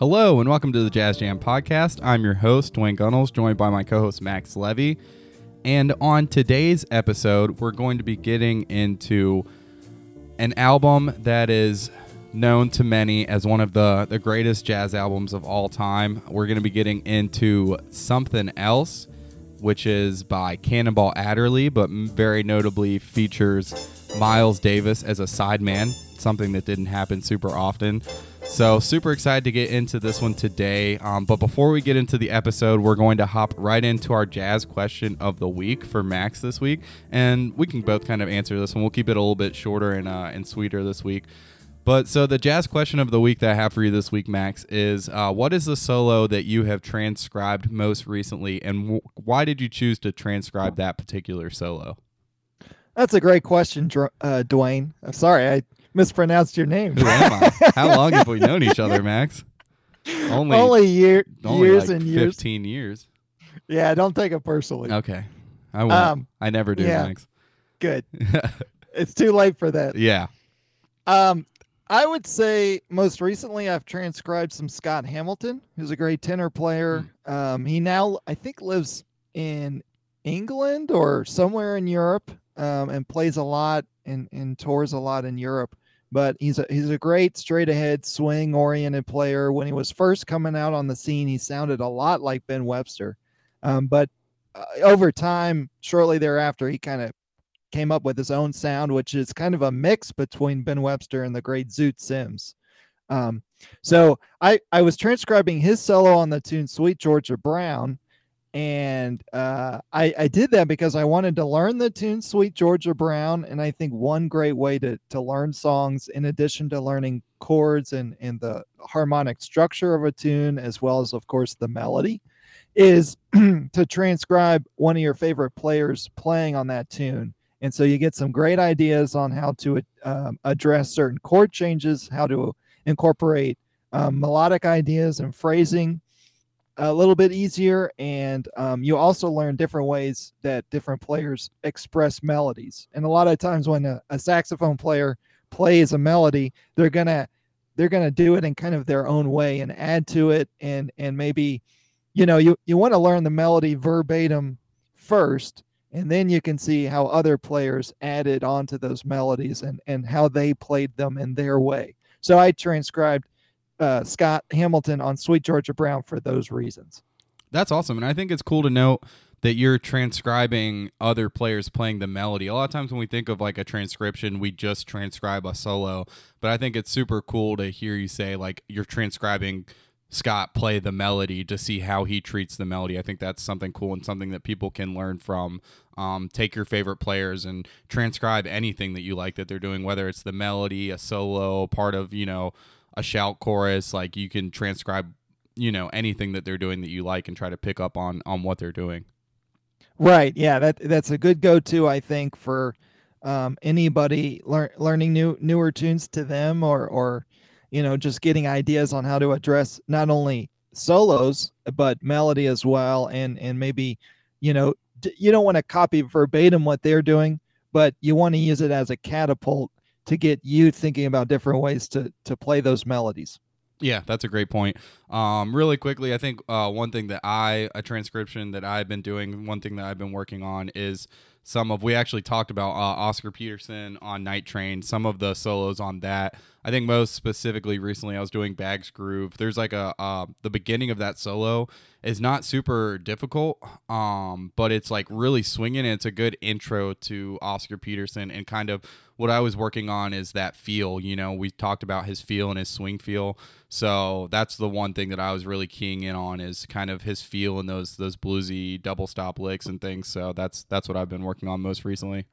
Hello and welcome to the Jazz Jam podcast. I'm your host, Dwayne Gunnels, joined by my co host, Max Levy. And on today's episode, we're going to be getting into an album that is known to many as one of the, the greatest jazz albums of all time. We're going to be getting into Something Else, which is by Cannonball Adderley, but very notably features Miles Davis as a sideman, something that didn't happen super often. So, super excited to get into this one today. Um, but before we get into the episode, we're going to hop right into our jazz question of the week for Max this week. And we can both kind of answer this one. We'll keep it a little bit shorter and, uh, and sweeter this week. But so, the jazz question of the week that I have for you this week, Max, is uh, what is the solo that you have transcribed most recently? And w- why did you choose to transcribe that particular solo? That's a great question, uh, Dwayne. Sorry, I mispronounced your name. Who am I? How long have we known each other, Max? Only, only year, only years like and years. Fifteen years. Yeah, don't take it personally. Okay, I won't. Um, I never do, yeah. Max. Good. it's too late for that. Yeah. Um, I would say most recently I've transcribed some Scott Hamilton, who's a great tenor player. Mm. Um, he now I think lives in England or somewhere in Europe, um, and plays a lot and, and tours a lot in Europe but he's a he's a great straight ahead swing oriented player. When he was first coming out on the scene, he sounded a lot like Ben Webster, um, but uh, over time, shortly thereafter, he kind of came up with his own sound, which is kind of a mix between Ben Webster and the great Zoot Sims. Um, so I I was transcribing his solo on the tune "Sweet Georgia Brown." And uh, I, I did that because I wanted to learn the tune "Sweet Georgia Brown," and I think one great way to to learn songs, in addition to learning chords and and the harmonic structure of a tune, as well as of course the melody, is to transcribe one of your favorite players playing on that tune. And so you get some great ideas on how to um, address certain chord changes, how to incorporate um, melodic ideas and phrasing a little bit easier and um, you also learn different ways that different players express melodies. And a lot of times when a, a, saxophone player plays a melody they're gonna they're gonna do it in kind of their own way and add to it and and maybe you know you you want to learn the melody verbatim first and then you can see how other players added onto those melodies and and how they played them in their way. So i transcribed uh, Scott Hamilton on Sweet Georgia Brown for those reasons. That's awesome, and I think it's cool to note that you're transcribing other players playing the melody. A lot of times when we think of like a transcription, we just transcribe a solo, but I think it's super cool to hear you say like you're transcribing Scott play the melody to see how he treats the melody. I think that's something cool and something that people can learn from. Um, take your favorite players and transcribe anything that you like that they're doing, whether it's the melody, a solo, part of you know a shout chorus like you can transcribe you know anything that they're doing that you like and try to pick up on on what they're doing. Right. Yeah that that's a good go-to i think for um, anybody lear- learning new newer tunes to them or or you know just getting ideas on how to address not only solos but melody as well and and maybe you know d- you don't want to copy verbatim what they're doing but you want to use it as a catapult to get you thinking about different ways to to play those melodies. Yeah, that's a great point. Um, really quickly, I think uh, one thing that I a transcription that I've been doing, one thing that I've been working on is some of we actually talked about uh, Oscar Peterson on Night Train, some of the solos on that. I think most specifically recently I was doing Bags Groove. There's like a uh, the beginning of that solo is not super difficult, um, but it's like really swinging. And it's a good intro to Oscar Peterson and kind of what I was working on is that feel. You know, we talked about his feel and his swing feel. So that's the one thing that I was really keying in on is kind of his feel and those those bluesy double stop licks and things. So that's that's what I've been working on most recently.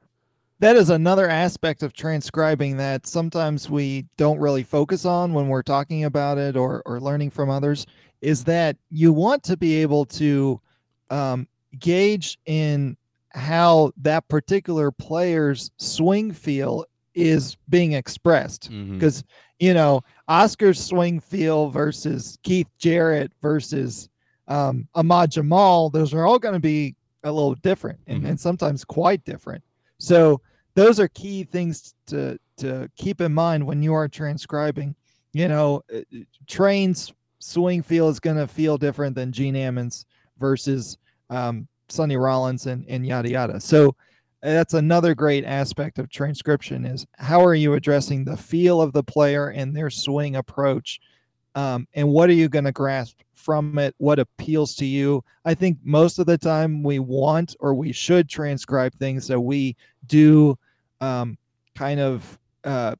That is another aspect of transcribing that sometimes we don't really focus on when we're talking about it or or learning from others is that you want to be able to um, gauge in how that particular player's swing feel is being expressed because mm-hmm you know, Oscar's swing feel versus Keith Jarrett versus um, Ahmad Jamal, those are all going to be a little different and, mm-hmm. and sometimes quite different. So those are key things to to keep in mind when you are transcribing. You know, uh, Trane's swing feel is going to feel different than Gene Ammons versus um, Sonny Rollins and, and yada yada. So that's another great aspect of transcription is how are you addressing the feel of the player and their swing approach? Um, and what are you going to grasp from it? What appeals to you? I think most of the time we want or we should transcribe things that we do um, kind of uh,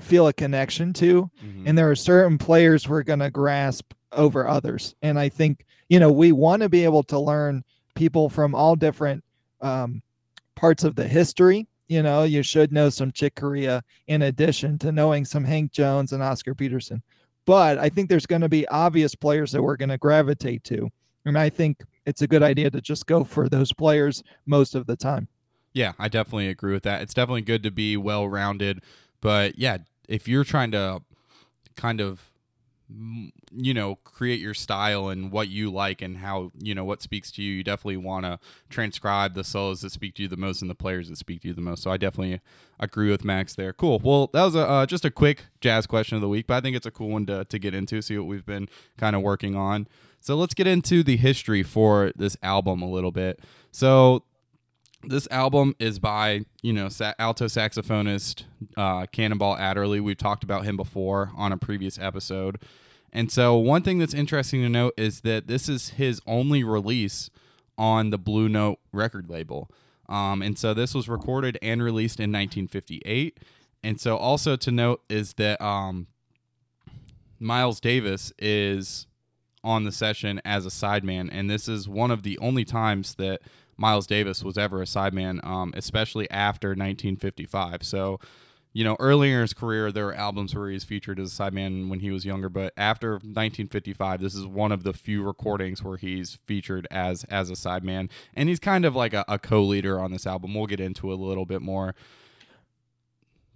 feel a connection to. Mm-hmm. and there are certain players we're going to grasp over others. And i think you know we want to be able to learn people from all different um, parts of the history. You know, you should know some Chick Corea in addition to knowing some Hank Jones and Oscar Peterson. But I think there's going to be obvious players that we're going to gravitate to. And I think it's a good idea to just go for those players most of the time. Yeah, I definitely agree with that. It's definitely good to be well rounded. But yeah, if you're trying to kind of you know create your style and what you like and how you know what speaks to you. You definitely want to transcribe the solos that speak to you the most and the players that speak to you the most. So i definitely agree with max there. Cool. Well that was a, uh, just a quick jazz question of the week but i think it's a cool one to, to get into see what we've been kind of working on. So let's get into the history for this album a little bit. So this album is by you know alto saxophonist uh, Cannonball Adderley. We've talked about him before on a previous episode, and so one thing that's interesting to note is that this is his only release on the Blue Note record label. Um, and so this was recorded and released in 1958. And so also to note is that um, Miles Davis is on the session as a sideman, and this is one of the only times that Miles Davis was ever a sideman, um, especially after 1955. So, you know, earlier in his career, there were albums where he's featured as a sideman when he was younger, but after 1955, this is one of the few recordings where he's featured as as a sideman, and he's kind of like a, a co-leader on this album. We'll get into it a little bit more.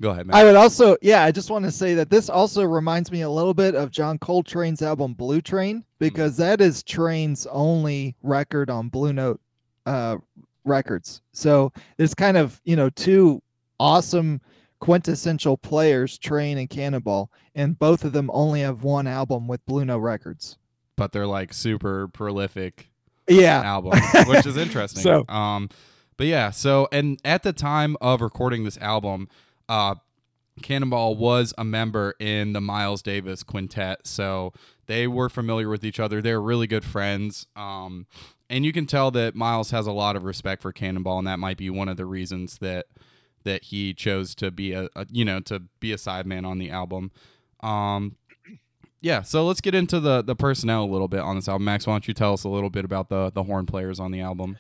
Go ahead, man. I would also, yeah, I just want to say that this also reminds me a little bit of John Coltrane's album Blue Train mm. because mm-hmm. that is Trane's only record on Blue Note uh, records. So there's kind of you know two awesome quintessential players, Trane and Cannonball, and both of them only have one album with Blue Note Records. But they're like super prolific, yeah, albums, which is interesting. so, um, but yeah, so and at the time of recording this album, uh, Cannonball was a member in the Miles Davis Quintet, so they were familiar with each other. They were really good friends. Um, and you can tell that Miles has a lot of respect for Cannonball, and that might be one of the reasons that that he chose to be a, a you know to be a sideman on the album. Um, yeah, so let's get into the the personnel a little bit on this album. Max, why don't you tell us a little bit about the the horn players on the album?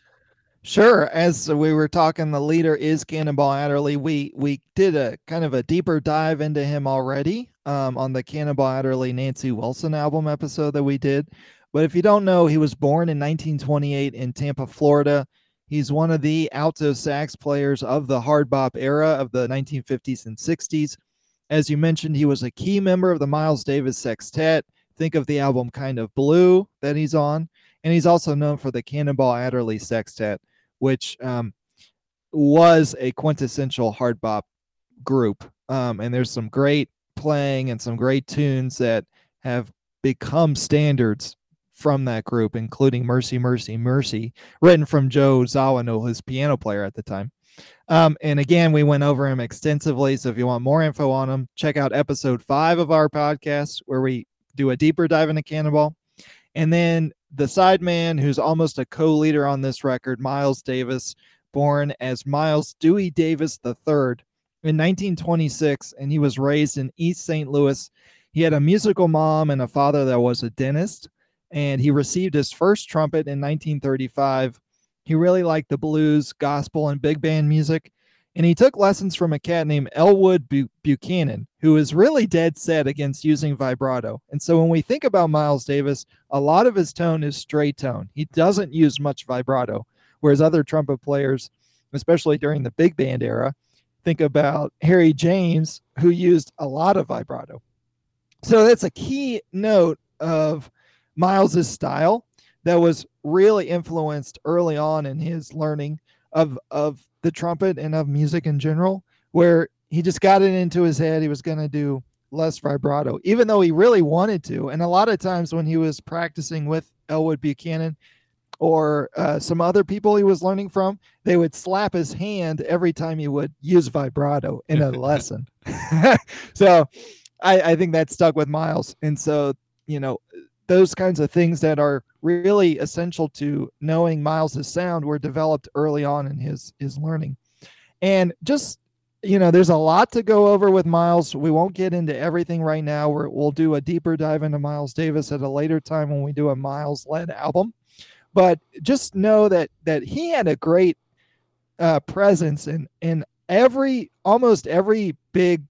Sure. As we were talking, the leader is Cannonball Adderley. We we did a kind of a deeper dive into him already um, on the Cannonball Adderley Nancy Wilson album episode that we did. But if you don't know, he was born in 1928 in Tampa, Florida. He's one of the alto sax players of the hard bop era of the 1950s and 60s. As you mentioned, he was a key member of the Miles Davis Sextet. Think of the album Kind of Blue that he's on. And he's also known for the Cannonball Adderley Sextet, which um, was a quintessential hard bop group. Um, and there's some great playing and some great tunes that have become standards from that group, including Mercy, Mercy, Mercy, written from Joe Zawinul, his piano player at the time. Um, and again, we went over him extensively. So if you want more info on him, check out episode five of our podcast where we do a deeper dive into Cannonball. And then the sideman, who's almost a co leader on this record, Miles Davis, born as Miles Dewey Davis III in 1926, and he was raised in East St. Louis. He had a musical mom and a father that was a dentist and he received his first trumpet in 1935. He really liked the blues, gospel, and big band music, and he took lessons from a cat named Elwood Buchanan, who is really dead set against using vibrato. And so when we think about Miles Davis, a lot of his tone is straight tone. He doesn't use much vibrato, whereas other trumpet players, especially during the big band era, think about Harry James, who used a lot of vibrato. So that's a key note of Miles's style that was really influenced early on in his learning of of the trumpet and of music in general, where he just got it into his head he was going to do less vibrato, even though he really wanted to. And a lot of times when he was practicing with Elwood Buchanan or uh, some other people he was learning from, they would slap his hand every time he would use vibrato in a lesson. so I, I think that stuck with Miles. And so, you know, those kinds of things that are really essential to knowing Miles's sound were developed early on in his his learning. And just you know, there's a lot to go over with Miles. We won't get into everything right now. we will do a deeper dive into Miles Davis at a later time when we do a Miles led album. But just know that that he had a great uh, presence in in every almost every big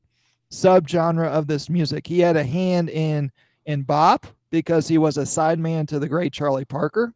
subgenre of this music. He had a hand in in bop because he was a sideman to the great Charlie Parker.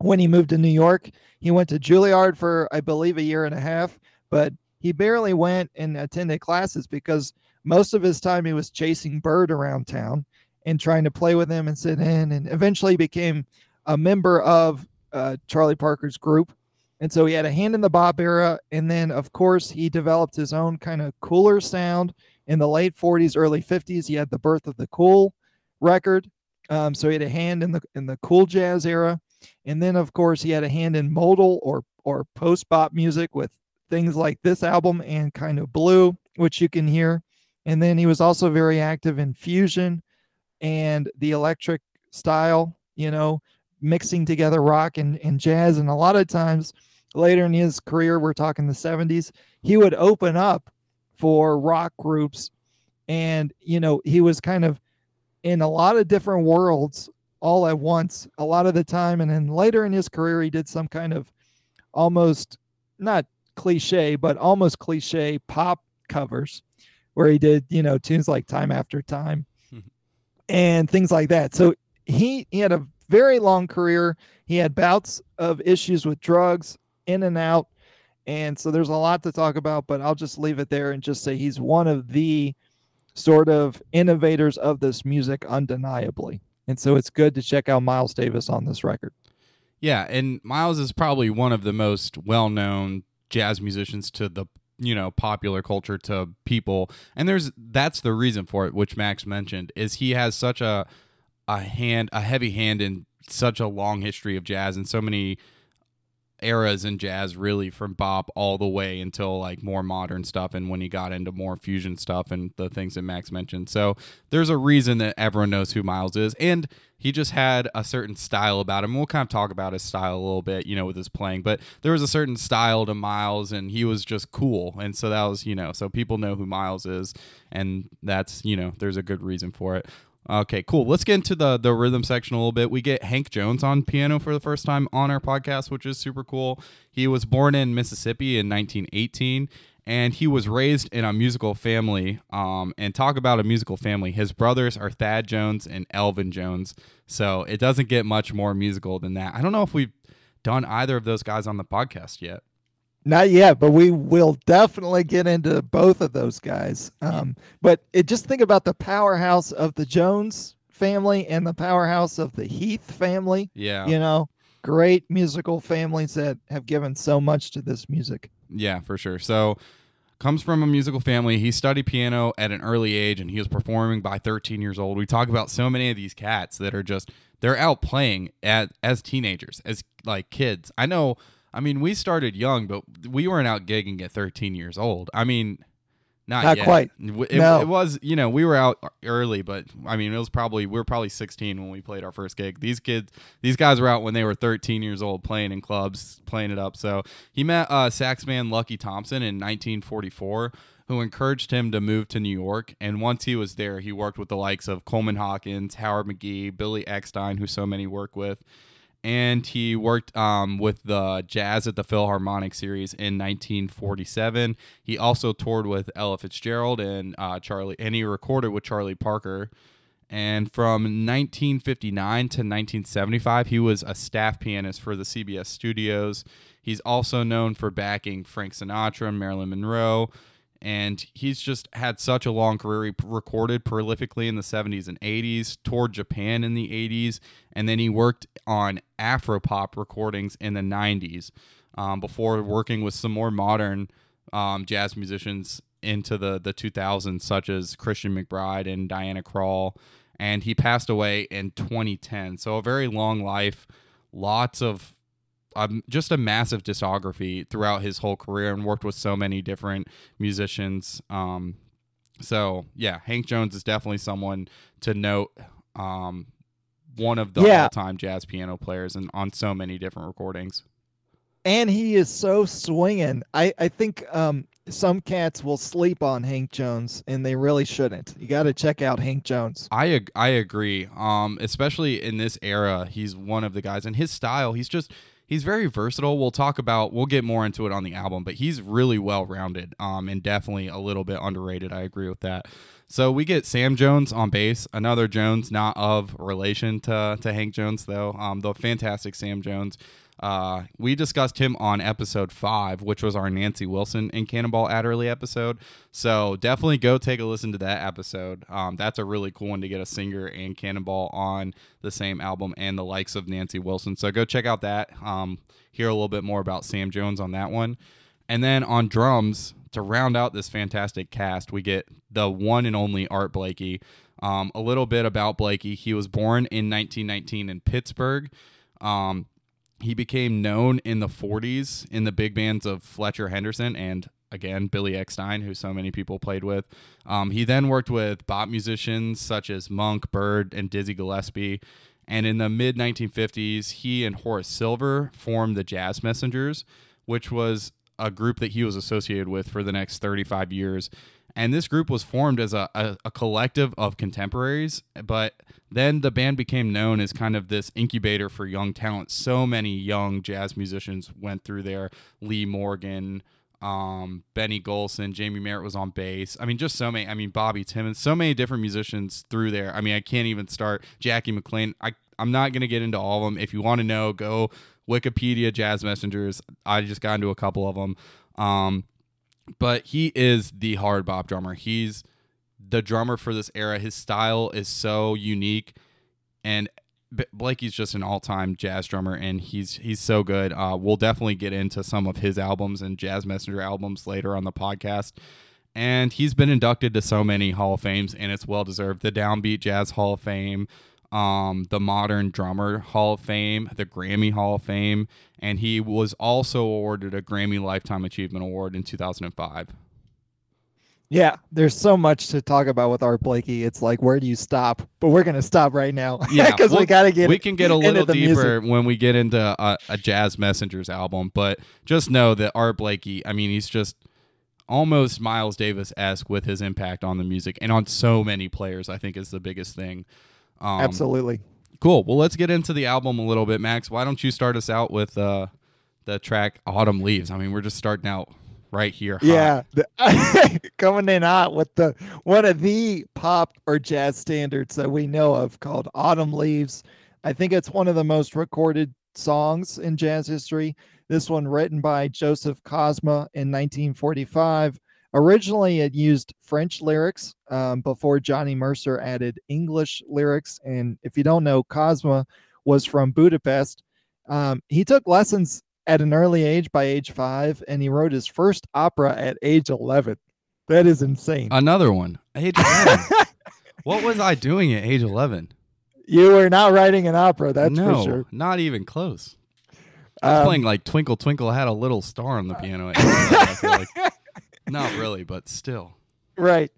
When he moved to New York, he went to Juilliard for I believe a year and a half, but he barely went and attended classes because most of his time he was chasing Bird around town and trying to play with him and sit in, and eventually became a member of uh, Charlie Parker's group. And so he had a hand in the bop era. And then, of course, he developed his own kind of cooler sound in the late 40s, early 50s. He had the Birth of the Cool record. Um, so he had a hand in the in the cool jazz era. And then, of course, he had a hand in modal or or post bop music with things like this album and kind of blue, which you can hear. And then he was also very active in fusion and the electric style, you know, mixing together rock and, and jazz. And a lot of times later in his career, we're talking the 70s, he would open up for rock groups. And, you know, he was kind of in a lot of different worlds all at once a lot of the time. And then later in his career, he did some kind of almost not cliche, but almost cliche pop covers where he did, you know, tunes like Time After Time hmm. and things like that. So he, he had a very long career. He had bouts of issues with drugs in and out. And so there's a lot to talk about, but I'll just leave it there and just say he's one of the sort of innovators of this music undeniably. And so it's good to check out Miles Davis on this record. Yeah, and Miles is probably one of the most well-known jazz musicians to the you know popular culture to people and there's that's the reason for it which max mentioned is he has such a a hand a heavy hand in such a long history of jazz and so many eras in jazz really from bop all the way until like more modern stuff and when he got into more fusion stuff and the things that max mentioned. So there's a reason that everyone knows who miles is and he just had a certain style about him. We'll kind of talk about his style a little bit you know with his playing but there was a certain style to miles and he was just cool. And so that was you know so people know who miles is and that's you know there's a good reason for it Okay, cool. Let's get into the the rhythm section a little bit. We get Hank Jones on piano for the first time on our podcast, which is super cool. He was born in Mississippi in 1918 and he was raised in a musical family. Um, and talk about a musical family. His brothers are Thad Jones and Elvin Jones. So it doesn't get much more musical than that. I don't know if we've done either of those guys on the podcast yet. Not yet, but we will definitely get into both of those guys. Um, but it, just think about the powerhouse of the Jones family and the powerhouse of the Heath family. Yeah. You know, great musical families that have given so much to this music. Yeah, for sure. So, comes from a musical family. He studied piano at an early age and he was performing by 13 years old. We talk about so many of these cats that are just they're out playing at as teenagers, as like kids. I know I mean, we started young, but we weren't out gigging at 13 years old. I mean, not, not yet. quite. It, no. it was, you know, we were out early, but I mean, it was probably we were probably 16 when we played our first gig. These kids, these guys were out when they were 13 years old, playing in clubs, playing it up. So he met uh, sax man Lucky Thompson in 1944 who encouraged him to move to New York. And once he was there, he worked with the likes of Coleman Hawkins, Howard McGhee, Billy Eckstine, who so many work with and he worked um, with the Jazz at the Philharmonic series in 1947. He also toured with Ella Fitzgerald and uh, Charlie, and he recorded with Charlie Parker. And from 1959 to 1975, he was a staff pianist for the CBS studios. He's also known for backing Frank Sinatra, Marilyn Monroe, and he's just had such a long career. He recorded prolifically in the 70s and 80s, toured Japan in the 80s, and then he worked on Afropop recordings in the 90s um, before working with some more modern um, jazz musicians into the the 2000s, such as Christian McBride and Diana Krall, and he passed away in 2010. So a very long life, lots of um, just a massive discography throughout his whole career, and worked with so many different musicians. Um, so yeah, Hank Jones is definitely someone to note. Um, one of the Yeah. all-time jazz piano players, and on so many different recordings. and he is so swinging. I I think um some cats will sleep on Hank Jones, and they really shouldn't. You got to check out Hank Jones. I ag- I agree. Um, especially in this era, he's one of the guys, and his style, he's just he's very versatile. We'll talk about we'll get more into it on the album, but he's really well rounded. Um, and definitely a little bit underrated. I agree with that. So we get Sam Jones on bass, another Jones, not of relation to to Hank Jones though. Um, the fantastic Sam Jones. Uh, we discussed him on episode five, which was our Nancy Wilson and Cannonball Adderley episode. So definitely go take a listen to that episode. Um, that's a really cool one to get a singer and Cannonball on the same album and the likes of Nancy Wilson. So go check out that. Um, hear a little bit more about Sam Jones on that one. And then on drums, to round out this fantastic cast, we get the one and only Art Blakey. Um, a little bit about Blakey. He was born in 1919 in Pittsburgh. Um, he became known in the 40s in the big bands of Fletcher Henderson and again Billy Eckstine, who so many people played with. Um, he then worked with bop musicians such as Monk, Bird, and Dizzy Gillespie. And in the mid 1950s, he and Horace Silver formed the Jazz Messengers, which was a group that he was associated with for the next 35 years. And this group was formed as a, a, a collective of contemporaries, but then the band became known as kind of this incubator for young talent. So many young jazz musicians went through there. Lee Morgan, um, Benny Golson, Jymie Merritt was on bass. I mean, just so many. I mean, Bobby Timmons, so many different musicians through there. I mean, I can't even start. Jackie McLean. I I'm not gonna get into all of them. If you want to know, go Wikipedia Jazz Messengers. I just got into a couple of them. Um, but he is the hard bop drummer. He's the drummer for this era. His style is so unique, and B- Blakey's just an all-time jazz drummer, and he's he's so good. Uh, we'll definitely get into some of his albums and Jazz Messenger albums later on the podcast. And he's been inducted to so many Hall of Fames, and it's well deserved. The Downbeat Jazz Hall of Fame, um, the Modern Drummer Hall of Fame, the Grammy Hall of Fame, and he was also awarded a Grammy Lifetime Achievement Award in 2005. Yeah, there's so much to talk about with Art Blakey. It's like, where do you stop? But we're gonna stop right now. Yeah, because we'll- we gotta get. we can get a little the music. deeper when we get into a, a Jazz Messengers album, but just know that Art Blakey, I mean, he's just almost Miles Davis esque with his impact on the music and on so many players. I think is the biggest thing. Um, Absolutely. Cool. Well, let's get into the album a little bit, Max. Why don't you start us out with uh, the track "Autumn Leaves"? I mean, we're just starting out right here. hot. Yeah, coming in hot with the one of the pop or jazz standards that we know of called "Autumn Leaves." I think it's one of the most recorded songs in jazz history. This one written by Joseph Kosma in 1945. Originally, it used French lyrics um, before Johnny Mercer added English lyrics. And if you don't know, Kosma was from Budapest. Um, he took lessons at an early age by age five, and he wrote his first opera at age 11. That is insane. Another one. Age 11. what was I doing at age 11? you were not writing an opera, that's no, for sure. not even close. I was Um, playing like Twinkle Twinkle had a little star on the piano. at 11, like. Not really, but still. Right.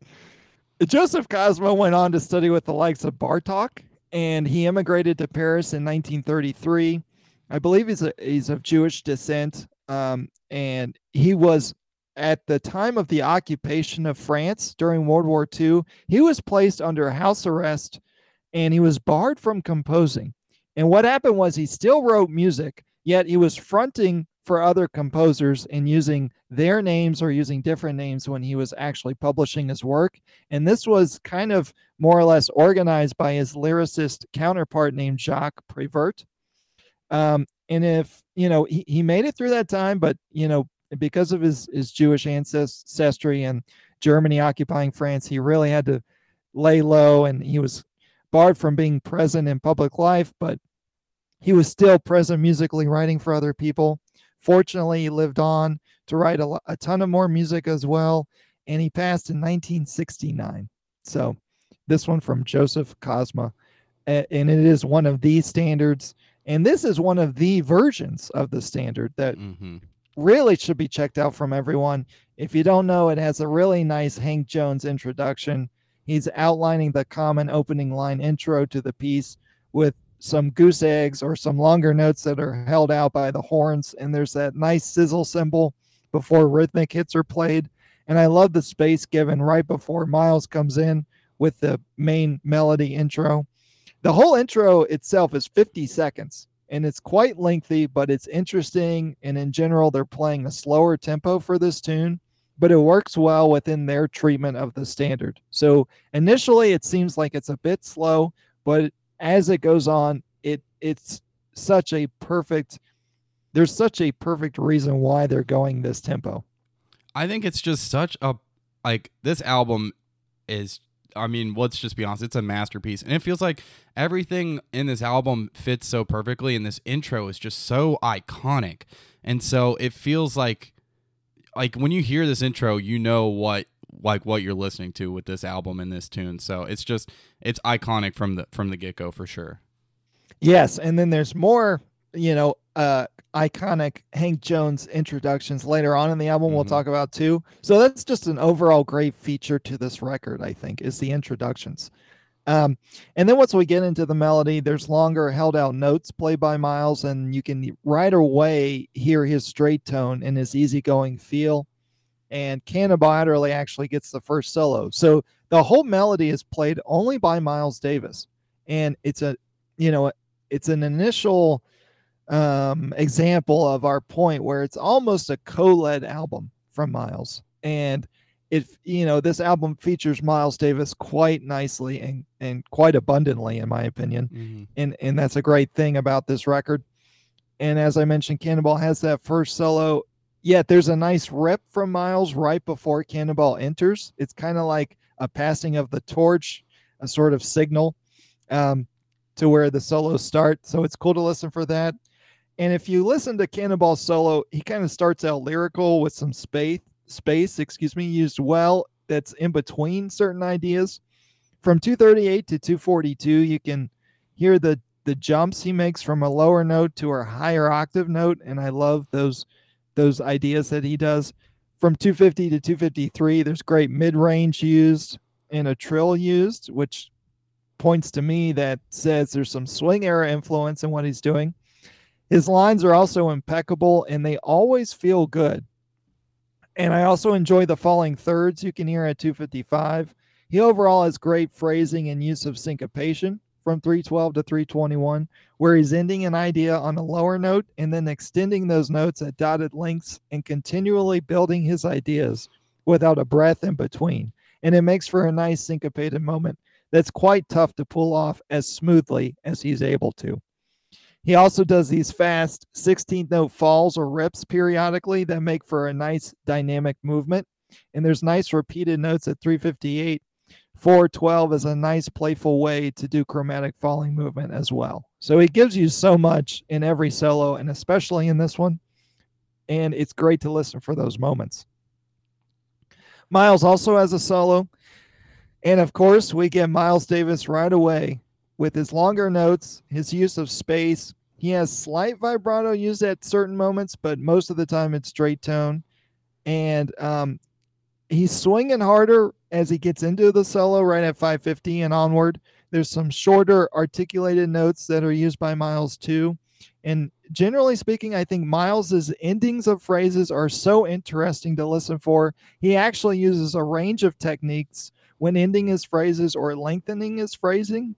Joseph Cosmo went on to study with the likes of Bartok, and he immigrated to Paris in 1933. I believe he's a, he's of Jewish descent, um, and he was at the time of the occupation of France during World War II. He was placed under house arrest, and he was barred from composing. And what happened was he still wrote music, yet he was fronting for other composers and using their names or using different names when he was actually publishing his work. And this was kind of more or less organized by his lyricist counterpart named Jacques Prévert. Um, and if, you know, he, he made it through that time, but, you know, because of his, his Jewish ancestry and Germany occupying France, he really had to lay low and he was barred from being present in public life, but he was still present musically writing for other people. Fortunately, he lived on to write a, a ton of more music as well. and he passed in 1969. So this one from Joseph Kosma, and it is one of these standards. And this is one of the versions of the standard that Mm-hmm. really should be checked out from everyone. If you don't know, it has a really nice Hank Jones introduction. He's outlining the common opening line intro to the piece with some goose eggs or some longer notes that are held out by the horns. And there's that nice sizzle cymbal before rhythmic hits are played. And I love the space given right before Miles comes in with the main melody intro. The whole intro itself is 50 seconds and it's quite lengthy, but it's interesting. And in general, they're playing a slower tempo for this tune, but it works well within their treatment of the standard. So initially, it seems like it's a bit slow, but as it goes on, it it's such a perfect. There's such a perfect reason why they're going this tempo. I think it's just such a like this album is I mean, let's just be honest, it's a masterpiece. And it feels like everything in this album fits so perfectly and this intro is just so iconic. And so it feels like like when you hear this intro, you know what like what you're listening to with this album and this tune. So it's just it's iconic from the from the get-go for sure. Yes, and then there's more, you know, uh iconic Hank Jones introductions later on in the album we'll Mhm. talk about too. So that's just an overall great feature to this record, I think, is the introductions. Um, and then once we get into the melody, there's longer held out notes played by Miles, and you can right away hear his straight tone and his easygoing feel. And Adderley actually gets the first solo. So the whole melody is played only by Miles Davis. And it's a, you know, it's an initial um, example of our point where it's almost a co-led album from Miles, and it you know this album features Miles Davis quite nicely and and quite abundantly, in my opinion, Mhm. and and that's a great thing about this record. And as I mentioned, Cannonball has that first solo. Yet there's a nice rip from Miles right before Cannonball enters. It's kind of like a passing of the torch, a sort of signal um, to where the solos start. So it's cool to listen for that. And if you listen to Cannonball solo, he kind of starts out lyrical with some space, space, excuse me, used well. That's in between certain ideas. From 238 to 242, you can hear the the jumps he makes from a lower note to a higher octave note, and I love those those ideas that he does. From 250 to 253, there's great mid range used and a trill used, which points to me that says there's some swing era influence in what he's doing. His lines are also impeccable and they always feel good. And I also enjoy the falling thirds you can hear at 255. He overall has great phrasing and use of syncopation from 312 to 321, where he's ending an idea on a lower note and then extending those notes at dotted lengths and continually building his ideas without a breath in between. And it makes for a nice syncopated moment that's quite tough to pull off as smoothly as he's able to. He also does these fast 16th note falls or rips periodically that make for a nice dynamic movement. And there's nice repeated notes at 358. 412 is a nice playful way to do chromatic falling movement as well. So he gives you so much in every solo and especially in this one. And it's great to listen for those moments. Miles also has a solo. And of course, we get Miles Davis right away with his longer notes, his use of space. He has slight vibrato used at certain moments, but most of the time it's straight tone. And um, he's swinging harder as he gets into the solo right at 550 and onward. There's some shorter articulated notes that are used by Miles too. And generally speaking, I think Miles's endings of phrases are so interesting to listen for. He actually uses a range of techniques when ending his phrases or lengthening his phrasing.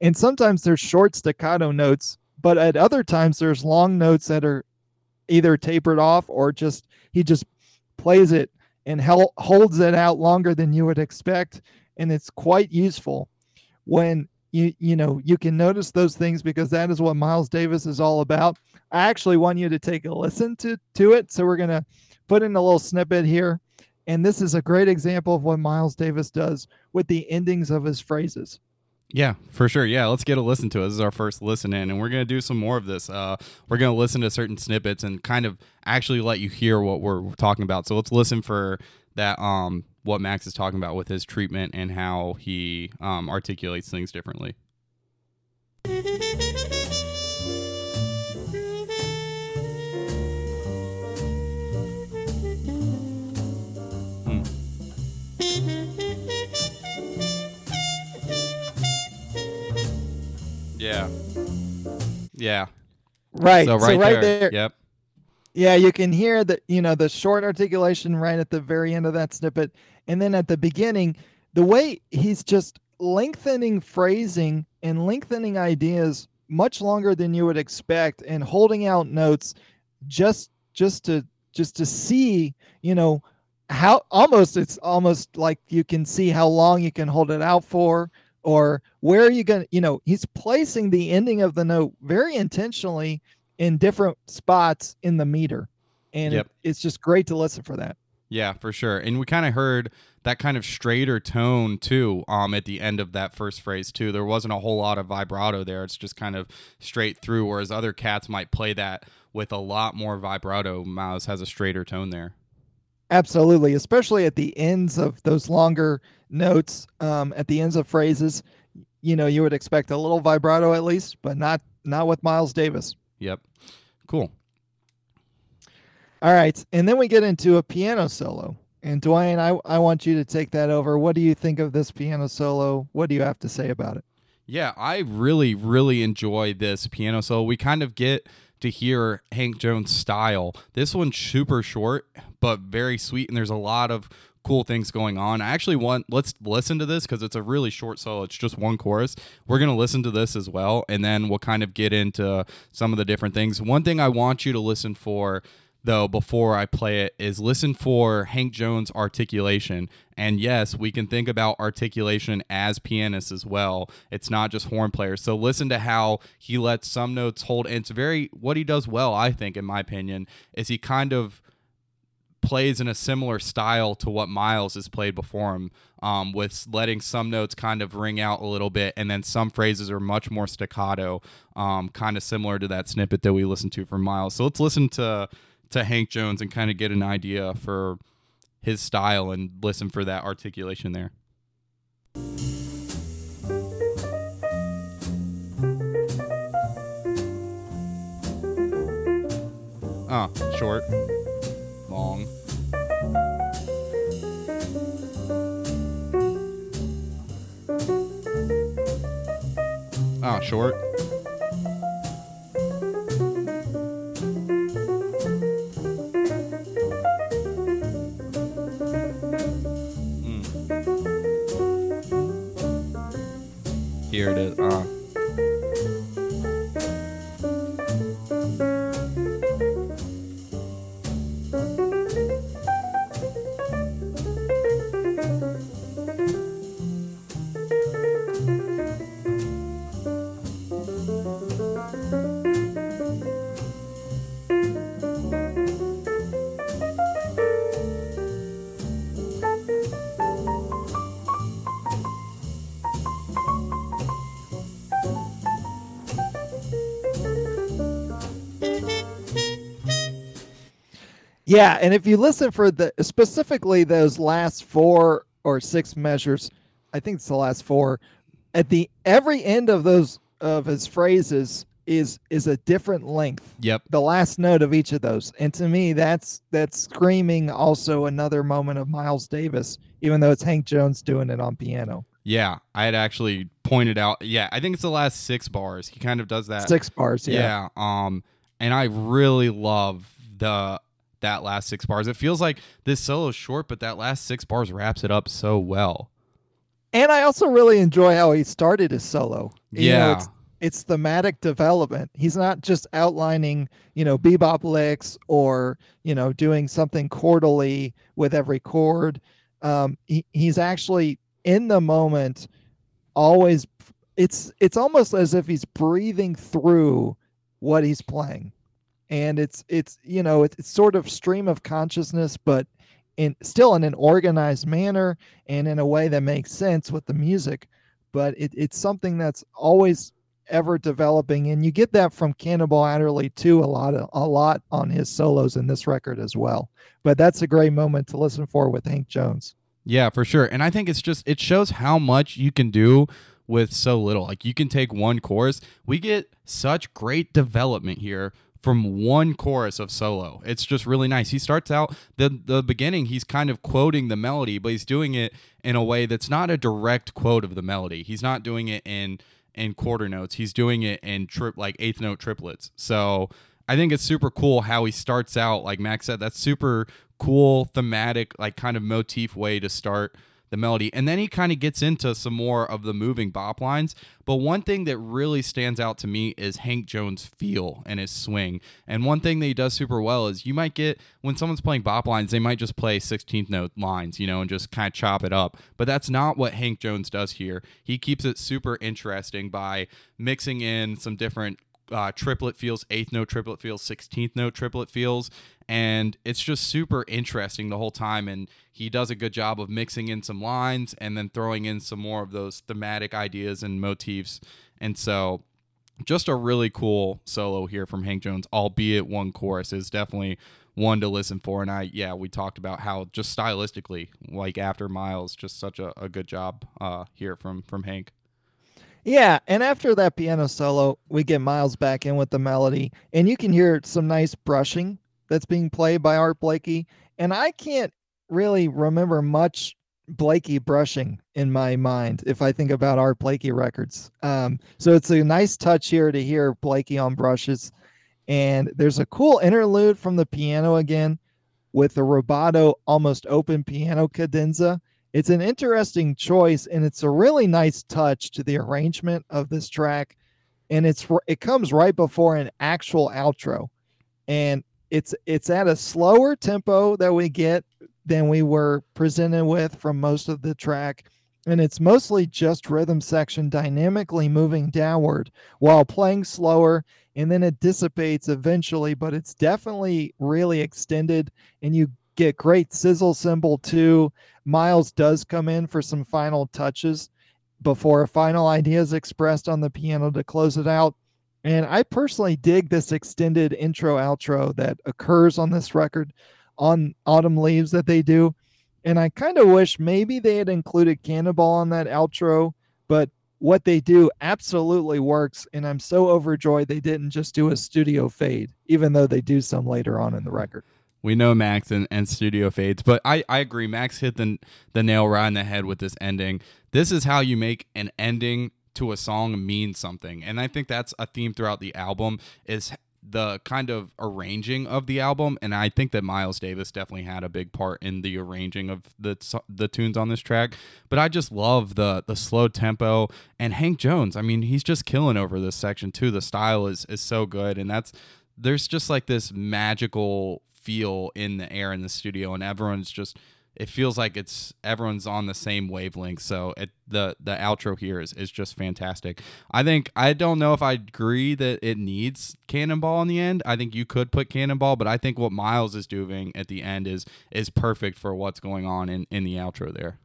And sometimes there's short staccato notes, but at other times there's long notes that are either tapered off or just he just plays it and hel- holds it out longer than you would expect and it's quite useful when you you know you can notice those things because that is what Miles Davis is all about. I actually want you to take a listen to to it so we're to put in a little snippet here and this is a great example of what Miles Davis does with the endings of his phrases. Yeah, for sure. Yeah, let's get a listen to it. This is our first listen in, and we're gonna do some more of this. Uh, we're gonna listen to certain snippets and kind of actually let you hear what we're talking about. So let's listen for that. Um, what Max is talking about with his treatment and how he um, articulates things differently. Yeah. Yeah. Right. So right, right there. there. Yep. Yeah, you can hear the you know the short articulation right at the very end of that snippet, and then at the beginning, the way he's just lengthening phrasing and lengthening ideas much longer than you would expect, and holding out notes just just to just to see you know how almost it's almost like you can see how long you can hold it out for or where are you going to you know he's placing the ending of the note very intentionally in different spots in the meter and Yep. it, it's just great to listen for that Yeah, for sure. And we kind of heard that kind of straighter tone too um at the end of that first phrase too. There wasn't a whole lot of vibrato there. It's just kind of straight through whereas other cats might play that with a lot more vibrato. Miles has a straighter tone there. Absolutely especially at the ends of those longer notes um, at the ends of phrases you know you would expect a little vibrato at least but not not with miles davis Yep. Cool. all right and then we get into a piano solo and dwayne i, I want you to take that over what do you think of this piano solo what do you have to say about it Yeah, I really, really enjoy this piano solo. We kind of get to hear Hank Jones' style. This one's super short, but very sweet, and there's a lot of cool things going on. I actually want let's listen to this because it's a really short solo. It's just one chorus. We're gonna listen to this as well, and then we'll kind of get into some of the different things. One thing I want you to listen for though before I play it is listen for Hank Jones articulation. And yes, we can think about articulation as pianists as well. It's not just horn players. So listen to how he lets some notes hold and it's very what he does well, I think in my opinion, is he kind of plays in a similar style to what Miles has played before him, um, with letting some notes kind of ring out a little bit, and then some phrases are much more staccato, um, kind of similar to that snippet that we listened to from Miles. So let's listen to to Hank Jones and kind of get an idea for his style and listen for that articulation there. Ah, short, long. Ah, short. Here it is. Ah. Yeah, and if you listen for the specifically those last four or six measures, I think it's the last four. At the every end of those of his phrases is is a different length. Yep. The last note of each of those, and to me, that's that's screaming also another moment of Miles Davis, even though it's Hank Jones doing it on piano. Yeah, I had actually pointed out. Yeah, I think it's the last six bars. He kind of does that. Six bars, yeah. Yeah. Um, and I really love the that last six bars. It feels like this solo is short, but that last six bars wraps it up so well. And I also really enjoy how he started his solo. You know, Yeah. it's, it's thematic development. He's not just outlining, you know, bebop licks or, you know, doing something chordally with every chord. Um, he, he's actually in the moment, always. It's it's almost as if he's breathing through what he's playing, and it's it's you know it's, it's sort of stream of consciousness, but in still in an organized manner and in a way that makes sense with the music. But it, it's something that's always ever developing, and you get that from Cannonball Adderley too. A lot of, a lot on his solos in this record as well. But that's a great moment to listen for with Hank Jones. Yeah, for sure. And I think it's just it shows how much you can do with so little. Like you can take one chorus. We get such great development here from one chorus of solo. It's just really nice. He starts out the the beginning, he's kind of quoting the melody, but he's doing it in a way that's not a direct quote of the melody. He's not doing it in in quarter notes. He's doing it in trip like eighth note triplets. So I think it's super cool how he starts out. Like Max said, that's super cool thematic, like kind of motif way to start the melody. And then he kind of gets into some more of the moving bop lines. But one thing that really stands out to me is Hank Jones' feel and his swing. And one thing that he does super well is you might get when someone's playing bop lines, they might just play 16th note lines, you know, and just kind of chop it up. But that's not what Hank Jones does here. He keeps it super interesting by mixing in some different uh, triplet feels, eighth note triplet feels, 16th note triplet feels. And it's just super interesting the whole time. And he does a good job of mixing in some lines and then throwing in some more of those thematic ideas and motifs. And so just a really cool solo here from Hank Jones, albeit one chorus is definitely one to listen for. And I, yeah, we talked about how just stylistically, like after Miles, just such a, a good job uh, here from from Hank. Yeah, and after that piano solo, we get Miles back in with the melody, and you can hear some nice brushing that's being played by Art Blakey. And I can't really remember much Blakey brushing in my mind if I think about Art Blakey records. Um, so it's a nice touch here to hear Blakey on brushes. And there's a cool interlude from the piano again with the rubato almost open piano cadenza. It's an interesting choice and it's a really nice touch to the arrangement of this track. And it's it comes right before an actual outro. And it's it's at a slower tempo that we get than we were presented with from most of the track and it's mostly just rhythm section dynamically moving downward while playing slower and then it dissipates eventually but it's definitely really extended and you get great sizzle cymbal too miles does come in for some final touches before a final idea is expressed on the piano to close it out and I personally dig this extended intro outro that occurs on this record on Autumn Leaves that they do. And I kind of wish maybe they had included Cannonball on that outro, but what they do absolutely works. And I'm so overjoyed they didn't just do a studio fade, even though they do some later on in the record. We know Max and, and studio fades, but I, I agree. Max hit the, the nail right in the head with this ending. This is how you make an ending to a song mean something. And I think that's a theme throughout the album is the kind of arranging of the album and I think that Miles Davis definitely had a big part in the arranging of the the tunes on this track but I just love the the slow tempo and Hank Jones I mean he's just killing over this section too the style is is so good and that's there's just like this magical feel in the air in the studio and everyone's just it feels like it's everyone's on the same wavelength. So it, the the outro here is, is just fantastic. I think I don't know if I agree that it needs Cannonball in the end. I think you could put Cannonball, but I think what Miles is doing at the end is is perfect for what's going on in in the outro there.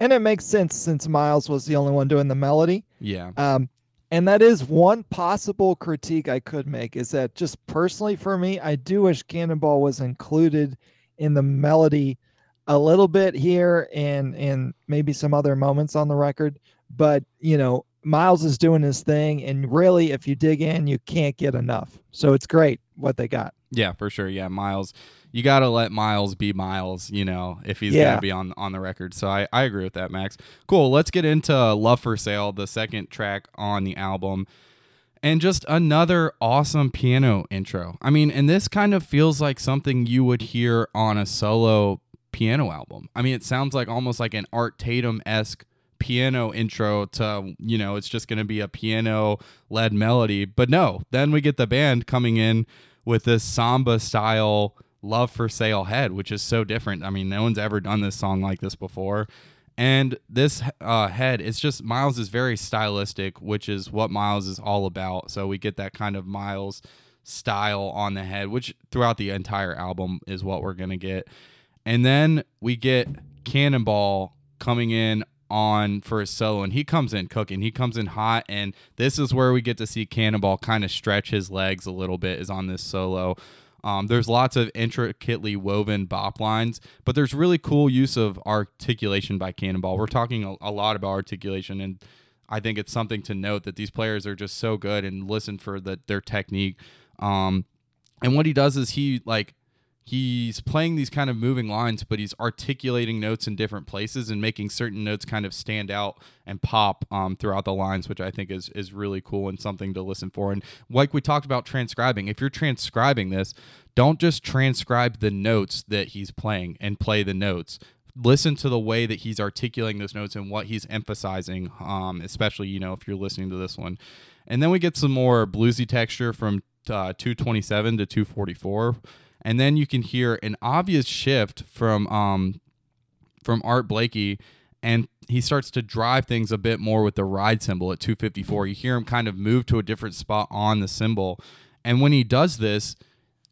And it makes sense since Miles was the only one doing the melody. Yeah. Um, and that is one possible critique I could make is that just personally for me, I do wish Cannonball was included in the melody a little bit here and and maybe some other moments on the record. But you know miles is doing his thing and really if you dig in you can't get enough. So it's great what they got. Yeah for sure. Yeah miles you got to let miles be miles you know if he's yeah. gonna be on on the record so I, I agree with that max cool let's get into love for sale the second track on the album and just another awesome piano intro. I mean, and this kind of feels like something you would hear on a solo piano album. I mean, it sounds like almost like an Art Tatum esque piano intro to, you know, it's just going to be a piano led melody. But no, then we get the band coming in with this samba style Love for Sale head, which is so different. I mean, no one's ever done this song like this before. And this uh, head, it's just Miles is very stylistic, which is what Miles is all about. So we get that kind of Miles style on the head, which throughout the entire album is what we're going to get. And then we get Cannonball coming in on for a solo and he comes in cooking. He comes in hot and this is where we get to see Cannonball kind of stretch his legs a little bit is on this solo. Um, there's lots of intricately woven bop lines, but there's really cool use of articulation by Cannonball. We're talking a, a lot about articulation, and I think it's something to note that these players are just so good and listen for the, their technique. Um, and what he does is he like he's playing these kind of moving lines, but he's articulating notes in different places and making certain notes kind of stand out and pop um, throughout the lines, which I think is is really cool and something to listen for. And like we talked about transcribing, if you're transcribing this, don't just transcribe the notes that he's playing and play the notes. Listen to the way that he's articulating those notes and what he's emphasizing, um, especially you know if you're listening to this one. And then we get some more bluesy texture from uh, 227 to 244 and then you can hear an obvious shift from um from Art Blakey and he starts to drive things a bit more with the ride cymbal at 254. You hear him kind of move to a different spot on the cymbal. And when he does this,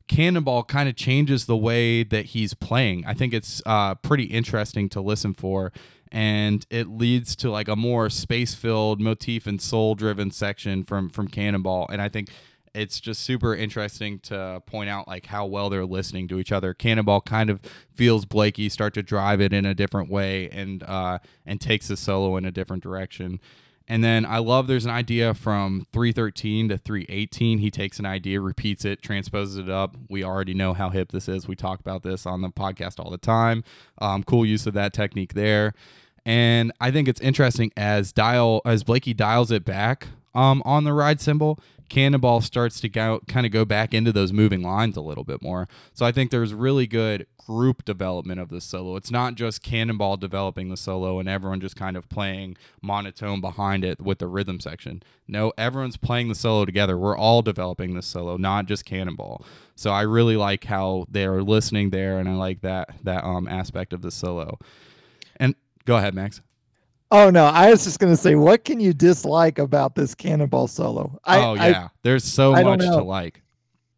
Cannonball kind of changes the way that he's playing. I think it's uh, pretty interesting to listen for. And it leads to like a more space filled motif and soul driven section from from Cannonball. And I think it's just super interesting to point out like how well they're listening to each other. Cannonball kind of feels Blakey start to drive it in a different way and uh, and takes the solo in a different direction. And then I love there's an idea from 313 to 318. He takes an idea, repeats it, transposes it up. We already know how hip this is. We talk about this on the podcast all the time. Um, cool use of that technique there. And I think it's interesting as dial as Blakey dials it back um, on the ride cymbal Cannonball starts to go kind of go back into those moving lines a little bit more. So I think there's really good group development of the solo. It's not just Cannonball developing the solo and everyone just kind of playing monotone behind it with the rhythm section. No, everyone's playing the solo together. We're all developing the solo, not just Cannonball. So I really like how they're listening there and I like that that um aspect of the solo. And go ahead, Max. Oh no, I was just gonna say, what can you dislike about this Cannonball solo? I, oh yeah, I, there's so I much to like.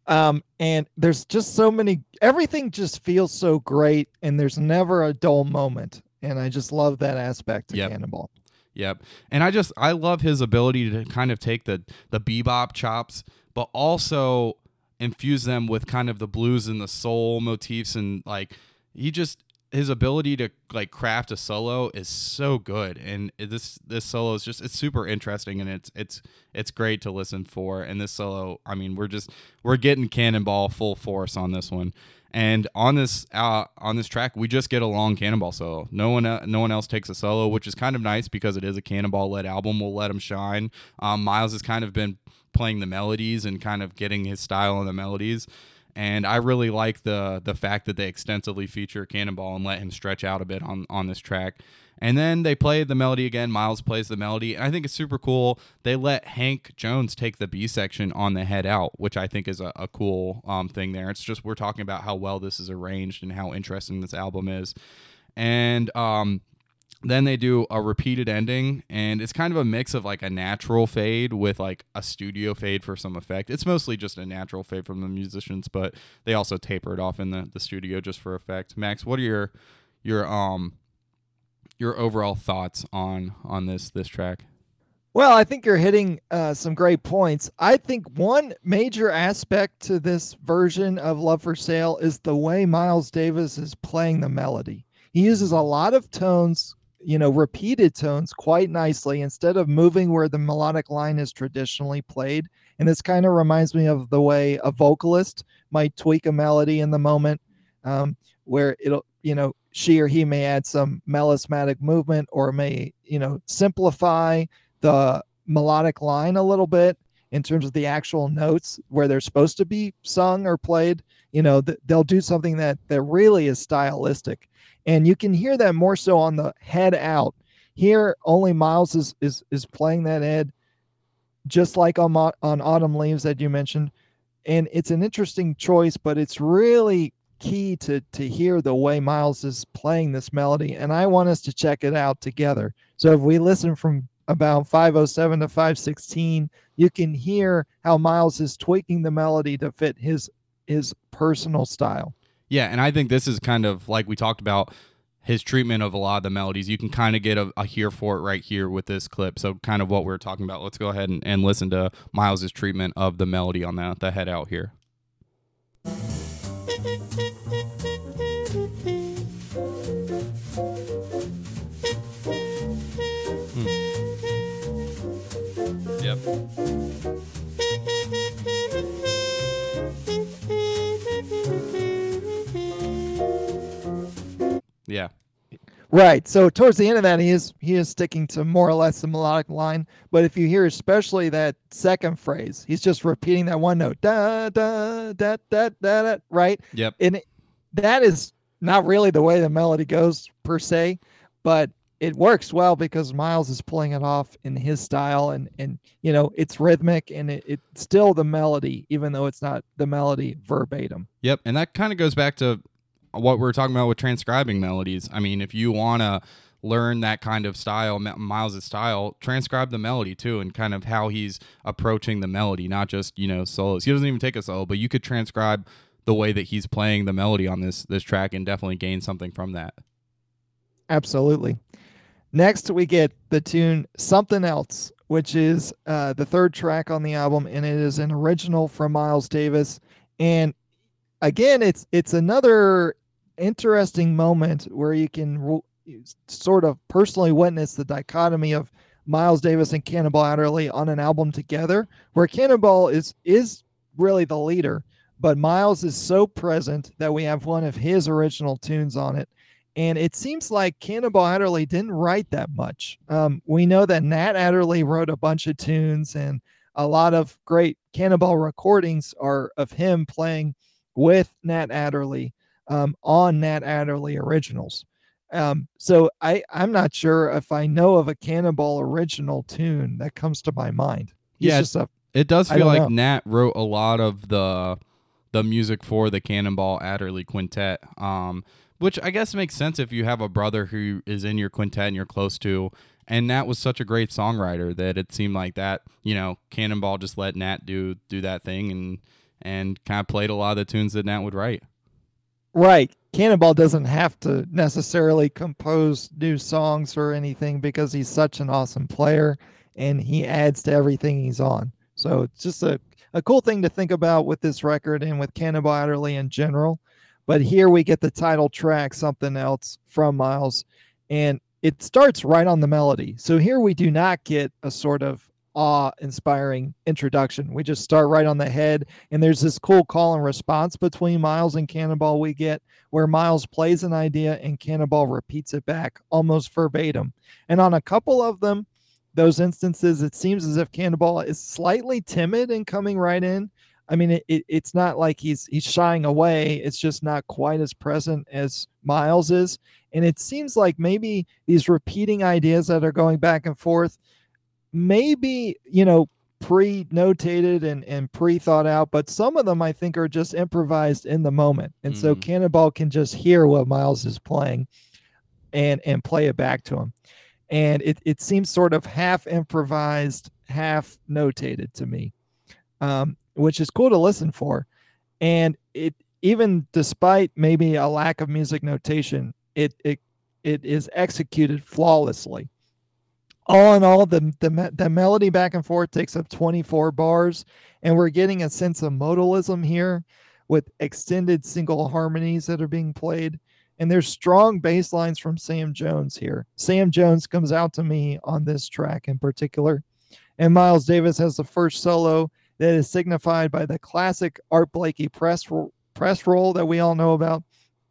Um, and there's just so many. Everything just feels so great, and there's never a dull moment. And I just love that aspect of yep. Cannonball. Yep, and I just I love his ability to kind of take the the bebop chops, but also infuse them with kind of the blues and the soul motifs, and like he just his ability to like craft a solo is so good and this this solo is just it's super interesting and it's it's it's great to listen for and this solo i mean we're just we're getting cannonball full force on this one and on this uh, on this track we just get a long cannonball solo. No one uh, no one else takes a solo which is kind of nice because it is a cannonball led album we'll let him shine. Um, miles has kind of been playing the melodies and kind of getting his style on the melodies and I really like the the fact that they extensively feature Cannonball and let him stretch out a bit on on this track. And then they play the melody again. Miles plays the melody, and I think it's super cool. They let Hank Jones take the B section on the head out, which I think is a, a cool um, thing there. It's just we're talking about how well this is arranged and how interesting this album is. And um, then they do a repeated ending and it's kind of a mix of like a natural fade with like a studio fade for some effect. It's mostly just a natural fade from the musicians but they also taper it off in the, the studio just for effect. Max what are your your um your overall thoughts on on this this track? Well i think you're hitting uh, some great points. I think one major aspect to this version of love for sale is the way miles davis is playing the melody. He uses a lot of tones you know, repeated tones quite nicely instead of moving where the melodic line is traditionally played. And this kind of reminds me of the way a vocalist might tweak a melody in the moment, um, where it'll, you know, she or he may add some melismatic movement or may, you know, simplify the melodic line a little bit in terms of the actual notes where they're supposed to be sung or played. You know, th- they'll do something that that really is stylistic and you can hear that more so on the head out. Here, only Miles is is is playing that head, just like on on Autumn Leaves that you mentioned, and it's an interesting choice, but it's really key to to hear the way Miles is playing this melody, and I want us to check it out together. So if we listen from about 507 to 516, you can hear how Miles is tweaking the melody to fit his his personal style. Yeah, and I think this is kind of like we talked about his treatment of a lot of the melodies. You can kind of get a, a hear for it right here with this clip. So kind of what we are talking about. Let's go ahead and, and listen to Miles's treatment of the melody on the, the head out here. Yeah. Right. So towards the end of that, he is he is sticking to more or less the melodic line. But if you hear especially that second phrase, he's just repeating that one note, da da da da da, da right? Yep. And it, that is not really the way the melody goes per se, but it works well because Miles is pulling it off in his style, and and you know it's rhythmic and it, it's still the melody, even though it's not the melody verbatim. Yep, and that kind of goes back to what we are talking about with transcribing melodies. I mean, if you want to learn that kind of style, Miles' style, transcribe the melody too, and kind of how he's approaching the melody, not just you know solos. He doesn't even take a solo, but you could transcribe the way that he's playing the melody on this this track and definitely gain something from that. Absolutely. Next, we get the tune "Something Else," which is uh, the third track on the album, and it is an original from Miles Davis. And again, it's it's another interesting moment where you can sort of personally witness the dichotomy of Miles Davis and Cannonball Adderley on an album together, where Cannonball is is really the leader, but Miles is so present that we have one of his original tunes on it. And it seems like Cannonball Adderley didn't write that much. Um, we know that Nat Adderley wrote a bunch of tunes, and a lot of great Cannonball recordings are of him playing with Nat Adderley um, on Nat Adderley originals. Um, so I, I'm not sure if I know of a Cannonball original tune that comes to my mind. He's yeah, a, it does feel like know. Nat wrote a lot of the the music for the Cannonball Adderley Quintet. Um, which I guess makes sense if you have a brother who is in your quintet and you're close to. And Nat was such a great songwriter that it seemed like that, you know, Cannonball just let Nat do do that thing and and kind of played a lot of the tunes that Nat would write. Right. Cannonball doesn't have to necessarily compose new songs or anything because he's such an awesome player and he adds to everything he's on. So it's just a, a cool thing to think about with this record and with Cannonball Adderley in general. But here we get the title track, Something Else from Miles, and it starts right on the melody. So here we do not get a sort of awe inspiring introduction. We just start right on the head, and there's this cool call and response between Miles and Cannonball we get where Miles plays an idea and Cannonball repeats it back almost verbatim. And on a couple of them, those instances, it seems as if Cannonball is slightly timid in coming right in. I mean, it, it, it's not like he's he's shying away. It's just not quite as present as Miles is. And it seems like maybe these repeating ideas that are going back and forth maybe you know pre-notated and, and pre-thought out but some of them i think are just improvised in the moment. And mm. so cannonball can just hear what miles is playing and and play it back to him. And it, it seems sort of half improvised half notated to me um, which is cool to listen for. And it even despite maybe a lack of music notation it it it is executed flawlessly all in all, the, the the melody back and forth takes up 24 bars, and we're getting a sense of modalism here with extended single harmonies that are being played. And there's strong bass lines from Sam Jones here. Sam Jones comes out to me on this track in particular. And Miles Davis has the first solo that is signified by the classic Art Blakey press, press roll that we all know about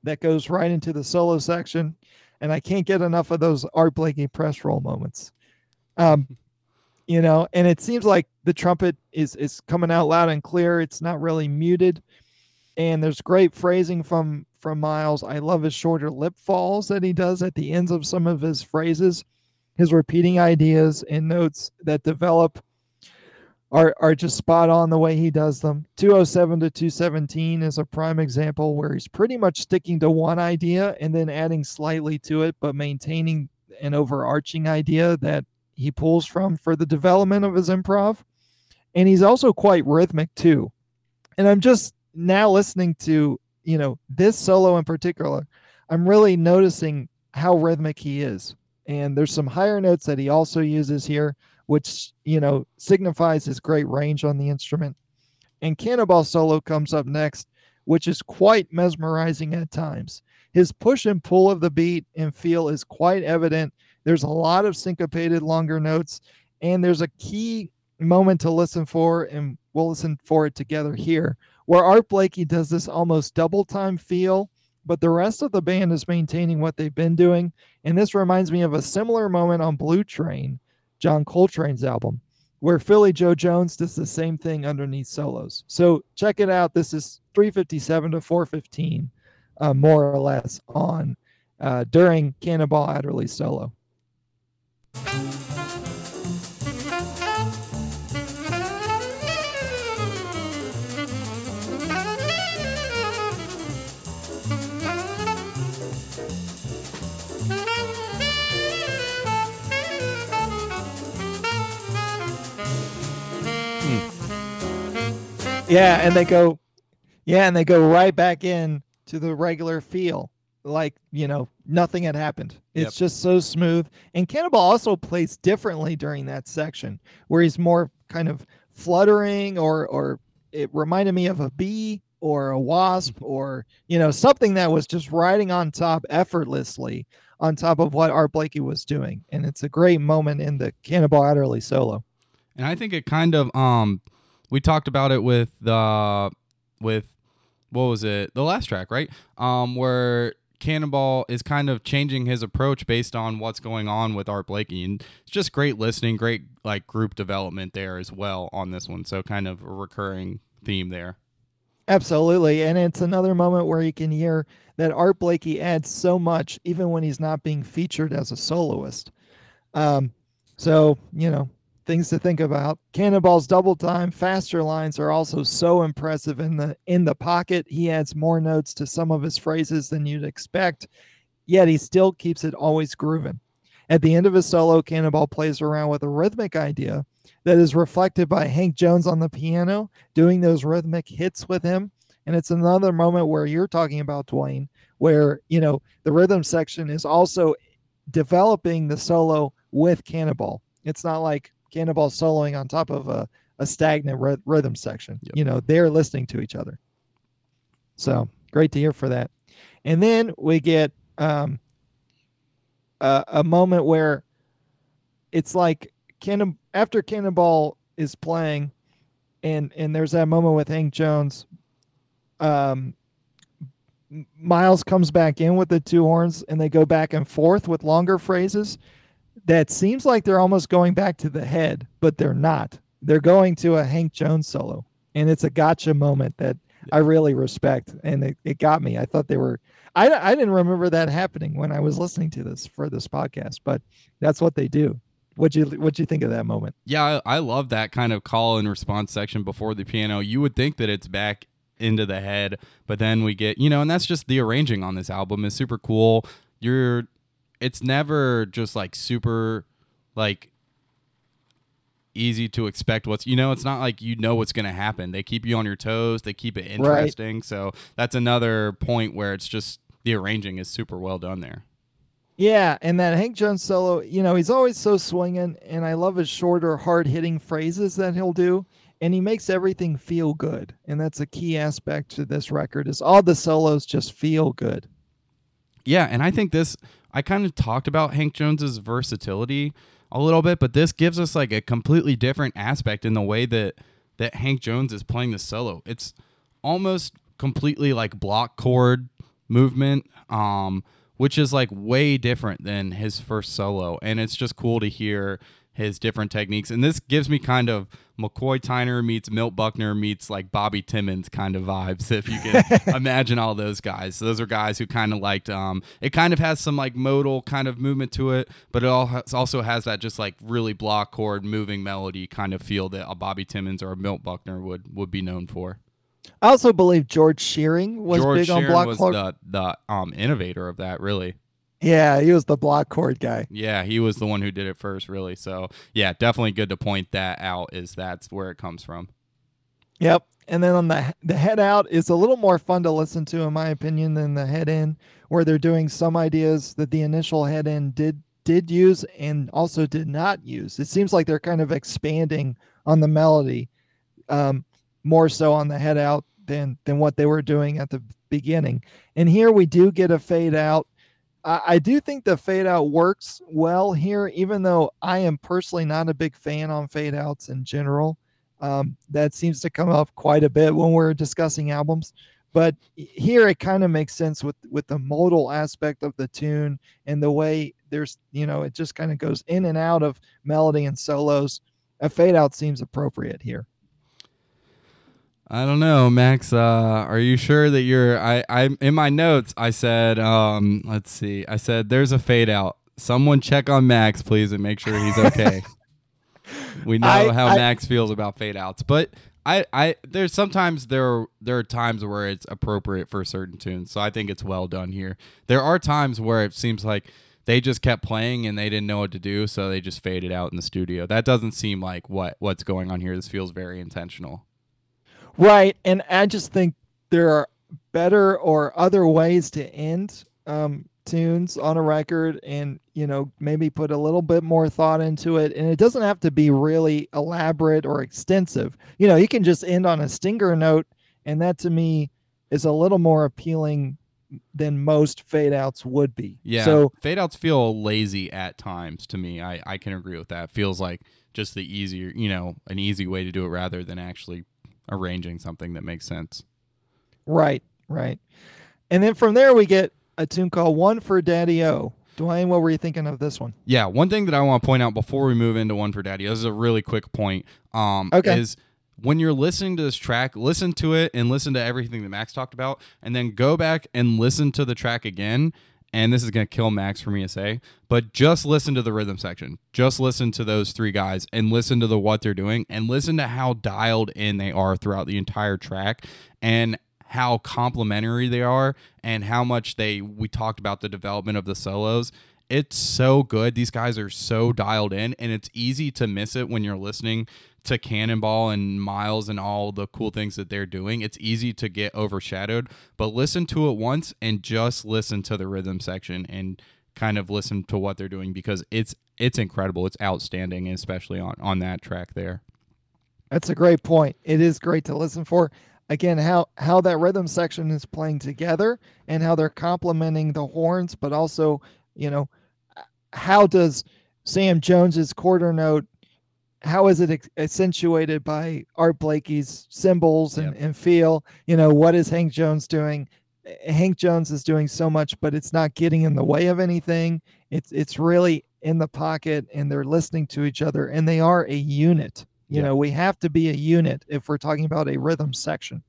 that goes right into the solo section. And I can't get enough of those Art Blakey press roll moments. Um, you know, and it seems like the trumpet is is coming out loud and clear. It's not really muted, and there's great phrasing from from Miles. I love his shorter lip falls that he does at the ends of some of his phrases. His repeating ideas and notes that develop are are just spot on the way he does them. 207 to 217 is a prime example where he's pretty much sticking to one idea and then adding slightly to it, but maintaining an overarching idea that he pulls from for the development of his improv. And he's also quite rhythmic too. And I'm just now listening to, you know, this solo in particular, I'm really noticing how rhythmic he is. And there's some higher notes that he also uses here, which, you know, signifies his great range on the instrument. And Cannonball solo comes up next, which is quite mesmerizing at times. His push and pull of the beat and feel is quite evident. There's a lot of syncopated longer notes, and there's a key moment to listen for, and we'll listen for it together here, where Art Blakey does this almost double time feel, but the rest of the band is maintaining what they've been doing. And this reminds me of a similar moment on Blue Train, John Coltrane's album, where Philly Joe Jones does the same thing underneath solos. So check it out. This is 357 to 415, uh, more or less, on uh, during Cannonball Adderley solo. Hmm. Yeah, and they go, yeah, and they go right back in to the regular feel, like you know nothing had happened. It's Yep. just so smooth. And Cannonball also plays differently during that section, where he's more kind of fluttering, or or it reminded me of a bee or a wasp, or you know something that was just riding on top effortlessly on top of what Art Blakey was doing. And it's a great moment in the Cannonball Adderley solo. And I think it kind of um we talked about it with the with what was it? The last track, right? Um where Cannonball is kind of changing his approach based on what's going on with Art Blakey. And it's just great listening, great like group development there as well on this one. So kind of a recurring theme there. Absolutely. And it's another moment where you can hear that Art Blakey adds so much, even when he's not being featured as a soloist. Um, so, you know, things to think about. Cannonball's double time, faster lines are also so impressive in the in the pocket. He adds more notes to some of his phrases than you'd expect, yet he still keeps it always grooving. At the end of his solo, Cannonball plays around with a rhythmic idea that is reflected by Hank Jones on the piano, doing those rhythmic hits with him. And it's another moment where you're talking about Dwayne, where you know the rhythm section is also developing the solo with Cannonball. It's not like Cannonball soloing on top of a, a stagnant rhythm section. Yep. You know, they're listening to each other. So great to hear for that. And then we get um, a, a moment where it's like Cannon after Cannonball is playing, and and there's that moment with Hank Jones. Um, Miles comes back in with the two horns, and they go back and forth with longer phrases. That seems like they're almost going back to the head, but they're not. They're going to a Hank Jones solo, and it's a gotcha moment that I really respect, and it, it got me. I thought they were. I, I didn't remember that happening when I was listening to this for this podcast, but that's what they do. What'd you What'd you think of that moment? Yeah, I, I love that kind of call and response section before the piano. You would think that it's back into the head, but then we get, you know, and that's just the arranging on this album is super cool. You're it's never just like super like easy to expect what's you know it's not like you know what's going to happen they keep you on your toes they keep it interesting so that's another point where it's just the arranging is super well done there Yeah, and that Hank Jones solo, you know, he's always so swinging, and I love his shorter, hard hitting phrases that he'll do, and he makes everything feel good, and that's a key aspect to this record. Is all the solos just feel good? Yeah, and I think this I kind of talked about Hank Jones's versatility a little bit, but this gives us like a completely different aspect in the way that that Hank Jones is playing the solo. It's almost completely like block chord movement um which is like way different than his first solo and it's just cool to hear his different techniques and this gives me kind of McCoy Tyner meets Milt Buckner meets like Bobby Timmons kind of vibes if you can imagine all those guys. So those are guys who kind of liked um it kind of has some like modal kind of movement to it, but it all has, also has that just like really block chord moving melody kind of feel that a Bobby Timmons or a Milt Buckner would would be known for. I also believe George Shearing was George big on Shearing block was chord. the the um innovator of that really. Yeah, he was the block chord guy. Yeah, he was the one who did it first really. So, yeah, definitely good to point that out is that's where it comes from. Yep. And then on the the head out is a little more fun to listen to, in my opinion, than the head in, where they're doing some ideas that the initial head in did did use and also did not use. It seems like they're kind of expanding on the melody, um, more so on the head out than than what they were doing at the beginning. And here we do get a fade out. I, I do think the fade out works well here, even though I am personally not a big fan on fade outs in general. Um, that seems to come up quite a bit when we're discussing albums. But here it kind of makes sense with with the modal aspect of the tune and the way there's you know it just kind of goes in and out of melody and solos. A fade out seems appropriate here. I don't know, Max. Uh, are you sure that you're? I, I in my notes I said, um, let's see. I said there's a fade out. Someone check on Max, please, and make sure he's okay. we know I- how I- Max feels about fade outs, but I, I there's sometimes there are, there are times where it's appropriate for certain tunes. So I think it's well done here. There are times where it seems like they just kept playing and they didn't know what to do, so they just faded out in the studio. That doesn't seem like what what's going on here. This feels very intentional. Right. And I just think there are better or other ways to end um, tunes on a record and, you know, maybe put a little bit more thought into it. And it doesn't have to be really elaborate or extensive. You know, you can just end on a stinger note. And that to me is a little more appealing than most fade outs would be. Yeah. So, fade outs feel lazy at times to me. I, I can agree with that. Feels like just the easier, you know, an easy way to do it rather than actually arranging something that makes sense. right, right. And then from there, we get a tune called One for Daddy O. Dwayne, what were you thinking of this one? Yeah, one thing that I want to point out before we move into one for daddy, this is a really quick point. Um, Okay. is when you're listening to this track, listen to it and listen to everything that Max talked about, and then go back and listen to the track again. And this is gonna kill Max for me to say, but just listen to the rhythm section. Just listen to those three guys and listen to the what they're doing and listen to how dialed in they are throughout the entire track and how complementary they are and how much they we talked about the development of the solos it's so good these guys are so dialed in and it's easy to miss it when you're listening to cannonball and miles and all the cool things that they're doing it's easy to get overshadowed but listen to it once and just listen to the rhythm section and kind of listen to what they're doing because it's it's incredible it's outstanding especially on on that track there That's a great point. It is great to listen for. Again, how how that rhythm section is playing together and how they're complementing the horns, but also, you know, how does Sam Jones's quarter note how is it accentuated by Art Blakey's cymbals and, Yep. and feel? You know, what is Hank Jones doing? Hank Jones is doing so much, but it's not getting in the way of anything. It's it's really in the pocket and they're listening to each other and they are a unit. You Yeah. know, we have to be a unit if we're talking about a rhythm section.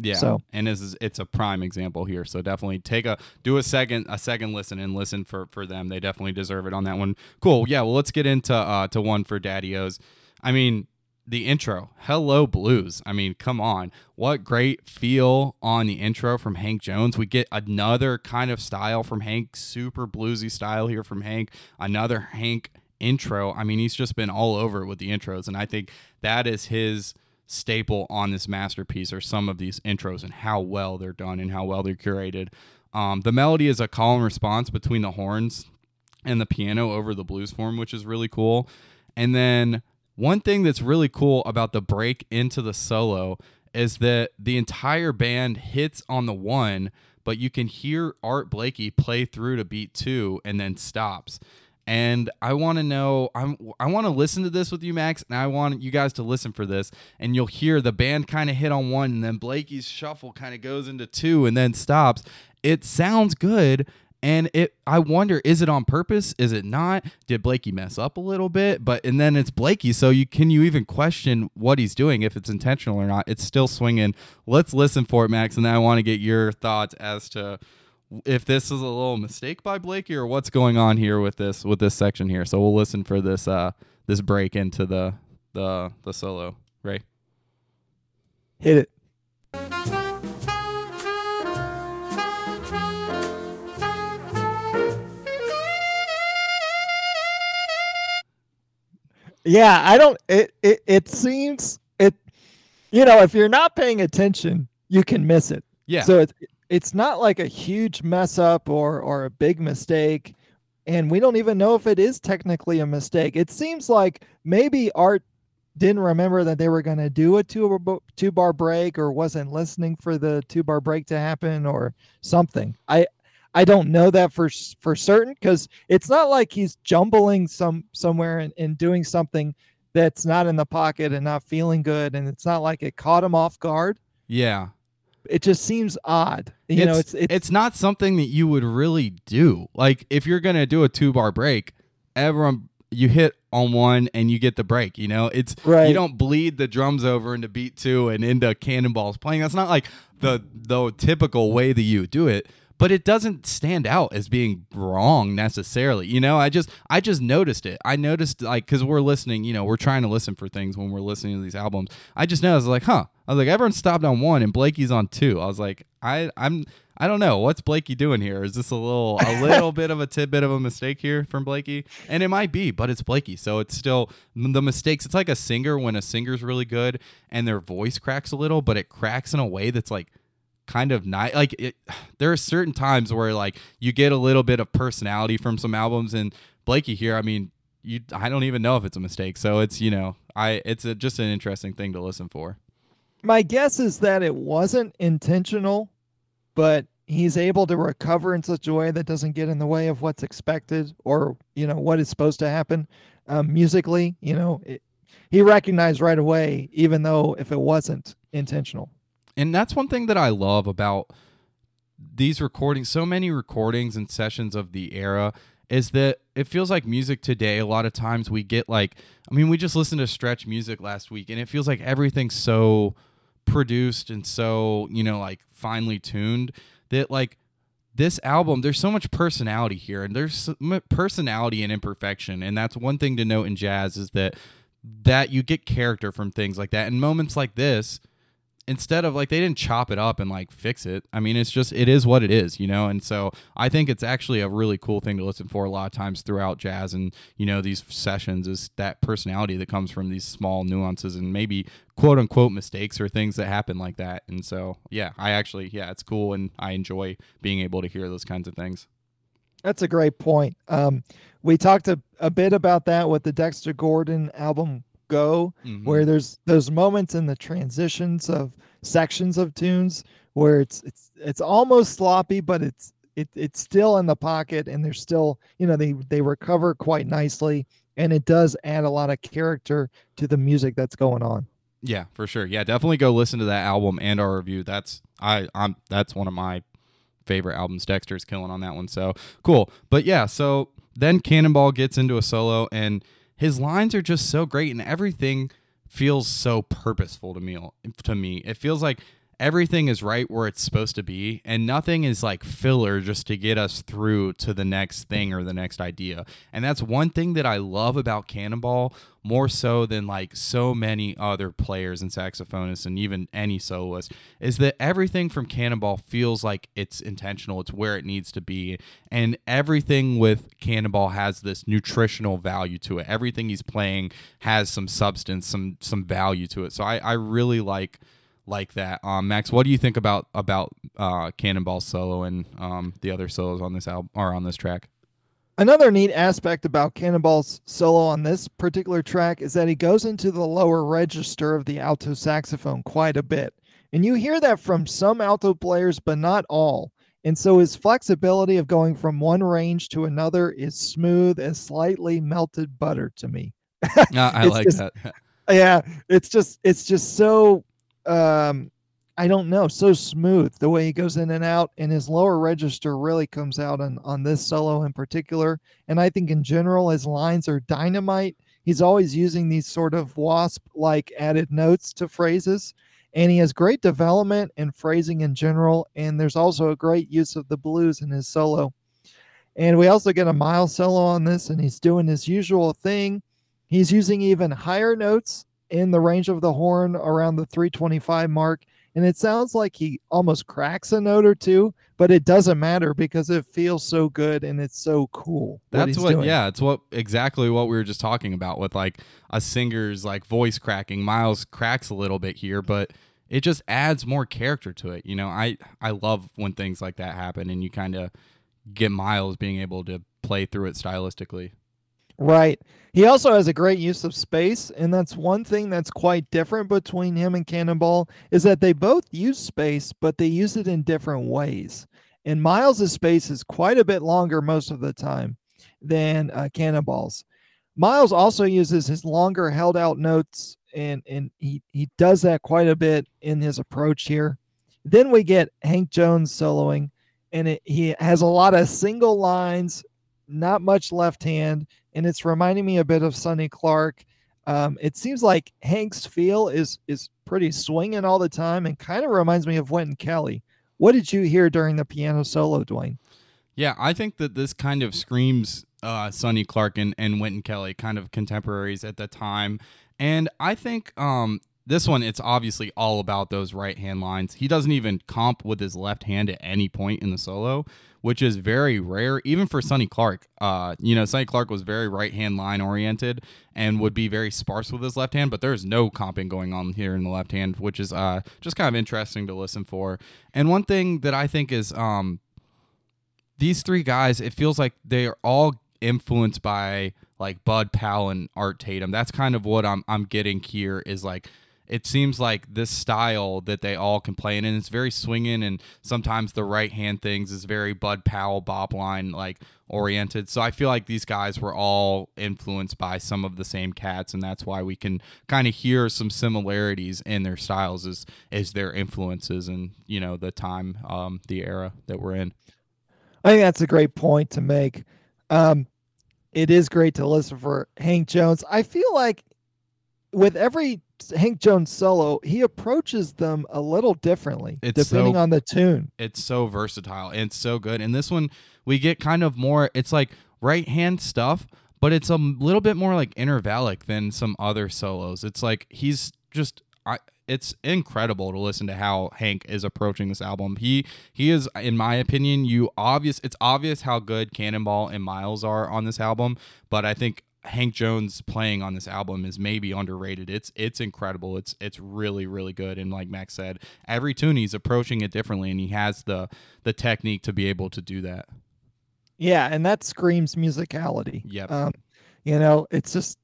Yeah. So- and this is it's a prime example here. So definitely take a do a second a second listen and listen for for them. They definitely deserve it on that one. Cool. Yeah. Well, let's get into uh to one for Daddy O's. I mean, the intro, Hello Blues. I mean, come on. What great feel on the intro from Hank Jones. We get another kind of style from Hank, super bluesy style here from Hank. Another Hank intro. I mean, he's just been all over with the intros. And I think that is his staple on this masterpiece are some of these intros and how well they're done and how well they're curated. Um, the melody is a call and response between the horns and the piano over the blues form, which is really cool. And then one thing that's really cool about the break into the solo is that the entire band hits on the one, but you can hear Art Blakey play through to beat two and then stops. And I want to know, I'm, I want to listen to this with you, Max, and I want you guys to listen for this. And you'll hear the band kind of hit on one, and then Blakey's shuffle kind of goes into two and then stops. It sounds good, and it. I wonder, is it on purpose? Is it not? Did Blakey mess up a little bit? But and then it's Blakey, so you can you even question what he's doing if it's intentional or not? It's still swinging. Let's listen for it, Max, and I want to get your thoughts as to if this is a little mistake by Blakey or what's going on here with this with this section here. So we'll listen for this uh this break into the the the solo. Ray. Hit it. Yeah, I don't it, it it seems it you know, if you're not paying attention, you can miss it. Yeah. So it's it's not like a huge mess up or or a big mistake, and we don't even know if it is technically a mistake. It seems like maybe Art didn't remember that they were going to do a two two bar break or wasn't listening for the two bar break to happen or something. I I don't know that for for certain because it's not like he's jumbling some somewhere and, and doing something that's not in the pocket and not feeling good, and it's not like it caught him off guard. Yeah, it just seems odd. You it's, know, it's, it's it's not something that you would really do. Like if you're gonna do a two bar break, everyone you hit on one and you get the break. You know, it's right. you don't bleed the drums over into beat two and into cannonballs playing. That's not like the the typical way that you do it but it doesn't stand out as being wrong necessarily you know i just i just noticed it i noticed like because we're listening you know we're trying to listen for things when we're listening to these albums i just noticed like huh i was like everyone stopped on one and blakey's on two i was like i i'm I don't know what's Blakey doing here. Is this a little a little bit of a tidbit of a mistake here from Blakey? And it might be, but it's Blakey, so it's still the mistakes. It's like a singer when a singer's really good and their voice cracks a little, but it cracks in a way that's like kind of nice. Like it, there are certain times where like you get a little bit of personality from some albums, and Blakey here. I mean, you I don't even know if it's a mistake. So it's you know I it's a, just an interesting thing to listen for. My guess is that it wasn't intentional, but he's able to recover in such a way that doesn't get in the way of what's expected or you know what is supposed to happen um, musically. You know, it, he recognized right away, even though if it wasn't intentional. And that's one thing that I love about these recordings, so many recordings and sessions of the era is that it feels like music today a lot of times we get like I mean we just listened to stretch music last week and it feels like everything's so produced and so, you know, like finely tuned that like this album there's so much personality here and there's personality and imperfection and that's one thing to note in jazz is that that you get character from things like that and moments like this instead of like they didn't chop it up and like fix it. I mean, it's just it is what it is, you know. And so I think it's actually a really cool thing to listen for a lot of times throughout jazz and you know these sessions is that personality that comes from these small nuances and maybe quote unquote mistakes or things that happen like that. And so yeah, I actually yeah, it's cool and I enjoy being able to hear those kinds of things. That's a great point. Um, we talked a, a bit about that with the Dexter Gordon album go mm-hmm. where there's those moments in the transitions of sections of tunes where it's it's it's almost sloppy but it's it, it's still in the pocket and they're still you know they they recover quite nicely and it does add a lot of character to the music that's going on. Yeah for sure. Yeah definitely go listen to that album and our review. That's i i'm that's one of my favorite albums. Dexter's killing on that one so cool. But yeah so then cannonball gets into a solo and his lines are just so great and everything feels so purposeful to me to me. It feels like everything is right where it's supposed to be and nothing is like filler just to get us through to the next thing or the next idea. And that's one thing that i love about cannonball more so than like so many other players and saxophonists and even any soloist is that everything from cannonball feels like it's intentional it's where it needs to be and everything with cannonball has this nutritional value to it. Everything he's playing has some substance some some value to it. So i i really like like that. Um, Max, what do you think about about uh, Cannonball solo and um, the other solos on this album or on this track? Another neat aspect about Cannonball's solo on this particular track is that he goes into the lower register of the alto saxophone quite a bit. And you hear that from some alto players, but not all. And so his flexibility of going from one range to another is smooth as slightly melted butter to me. uh, I like just, that. yeah, it's just it's just so um, I don't know, so smooth the way he goes in and out, and his lower register really comes out on on this solo in particular. And I think in general, his lines are dynamite. He's always using these sort of wasp-like added notes to phrases, and he has great development and phrasing in general. And there's also a great use of the blues in his solo. And we also get a Miles solo on this, and he's doing his usual thing. He's using even higher notes in the range of the horn around the 325 mark. And it sounds like he almost cracks a note or two, but it doesn't matter because it feels so good and it's so cool. That's what, what yeah, it's what exactly what we were just talking about with like a singer's like voice cracking. Miles cracks a little bit here, but it just adds more character to it. You know, I I love when things like that happen and you kind of get Miles being able to play through it stylistically. Right. He also has a great use of space, and that's one thing that's quite different between him and Cannonball is that they both use space, but they use it in different ways. And Miles' space is quite a bit longer most of the time than uh, Cannonball's. Miles also uses his longer held out notes, and and he he does that quite a bit in his approach here. Then we get Hank Jones soloing, and it, he has a lot of single lines, not much left hand, and it's reminding me a bit of Sonny Clark. Um, it seems like Hank's feel is is pretty swinging all the time, and kind of reminds me of Wynton Kelly. What did you hear during the piano solo, Dwayne? Yeah, I think that this kind of screams uh, Sonny Clark and, and Wynton Kelly, kind of contemporaries at the time. And I think um, this one, it's obviously all about those right hand lines. He doesn't even comp with his left hand at any point in the solo, which is very rare, even for Sonny Clark. Uh, you know, Sonny Clark was very right hand line oriented and would be very sparse with his left hand, but there's no comping going on here in the left hand, which is uh, just kind of interesting to listen for. And one thing that I think is um, these three guys, it feels like they are all influenced by like Bud Powell and Art Tatum. That's kind of what I'm I'm getting here is like it seems like this style that they all can play in, and it's very swinging, and sometimes the right hand things is very Bud Powell bop line like oriented. So I feel like these guys were all influenced by some of the same cats, and that's why we can kind of hear some similarities in their styles as as their influences and you know the time, um, the era that we're in. I think that's a great point to make. Um, it is great to listen for Hank Jones. I feel like with every Hank Jones solo, he approaches them a little differently It's depending so- on the tune. it's so versatile and so good. And this one, we get kind of more, it's like right hand stuff, but it's a little bit more like intervallic than some other solos. It's like he's just, I, it's incredible to listen to how Hank is approaching this album. He he is, in my opinion, you obvious. It's obvious how good Cannonball and Miles are on this album, but I think Hank Jones playing on this album is maybe underrated. It's it's incredible. It's it's really really good. And like Max said, every tune he's approaching it differently, and he has the the technique to be able to do that. Yeah, and that screams musicality. Yep. Um, you know, it's just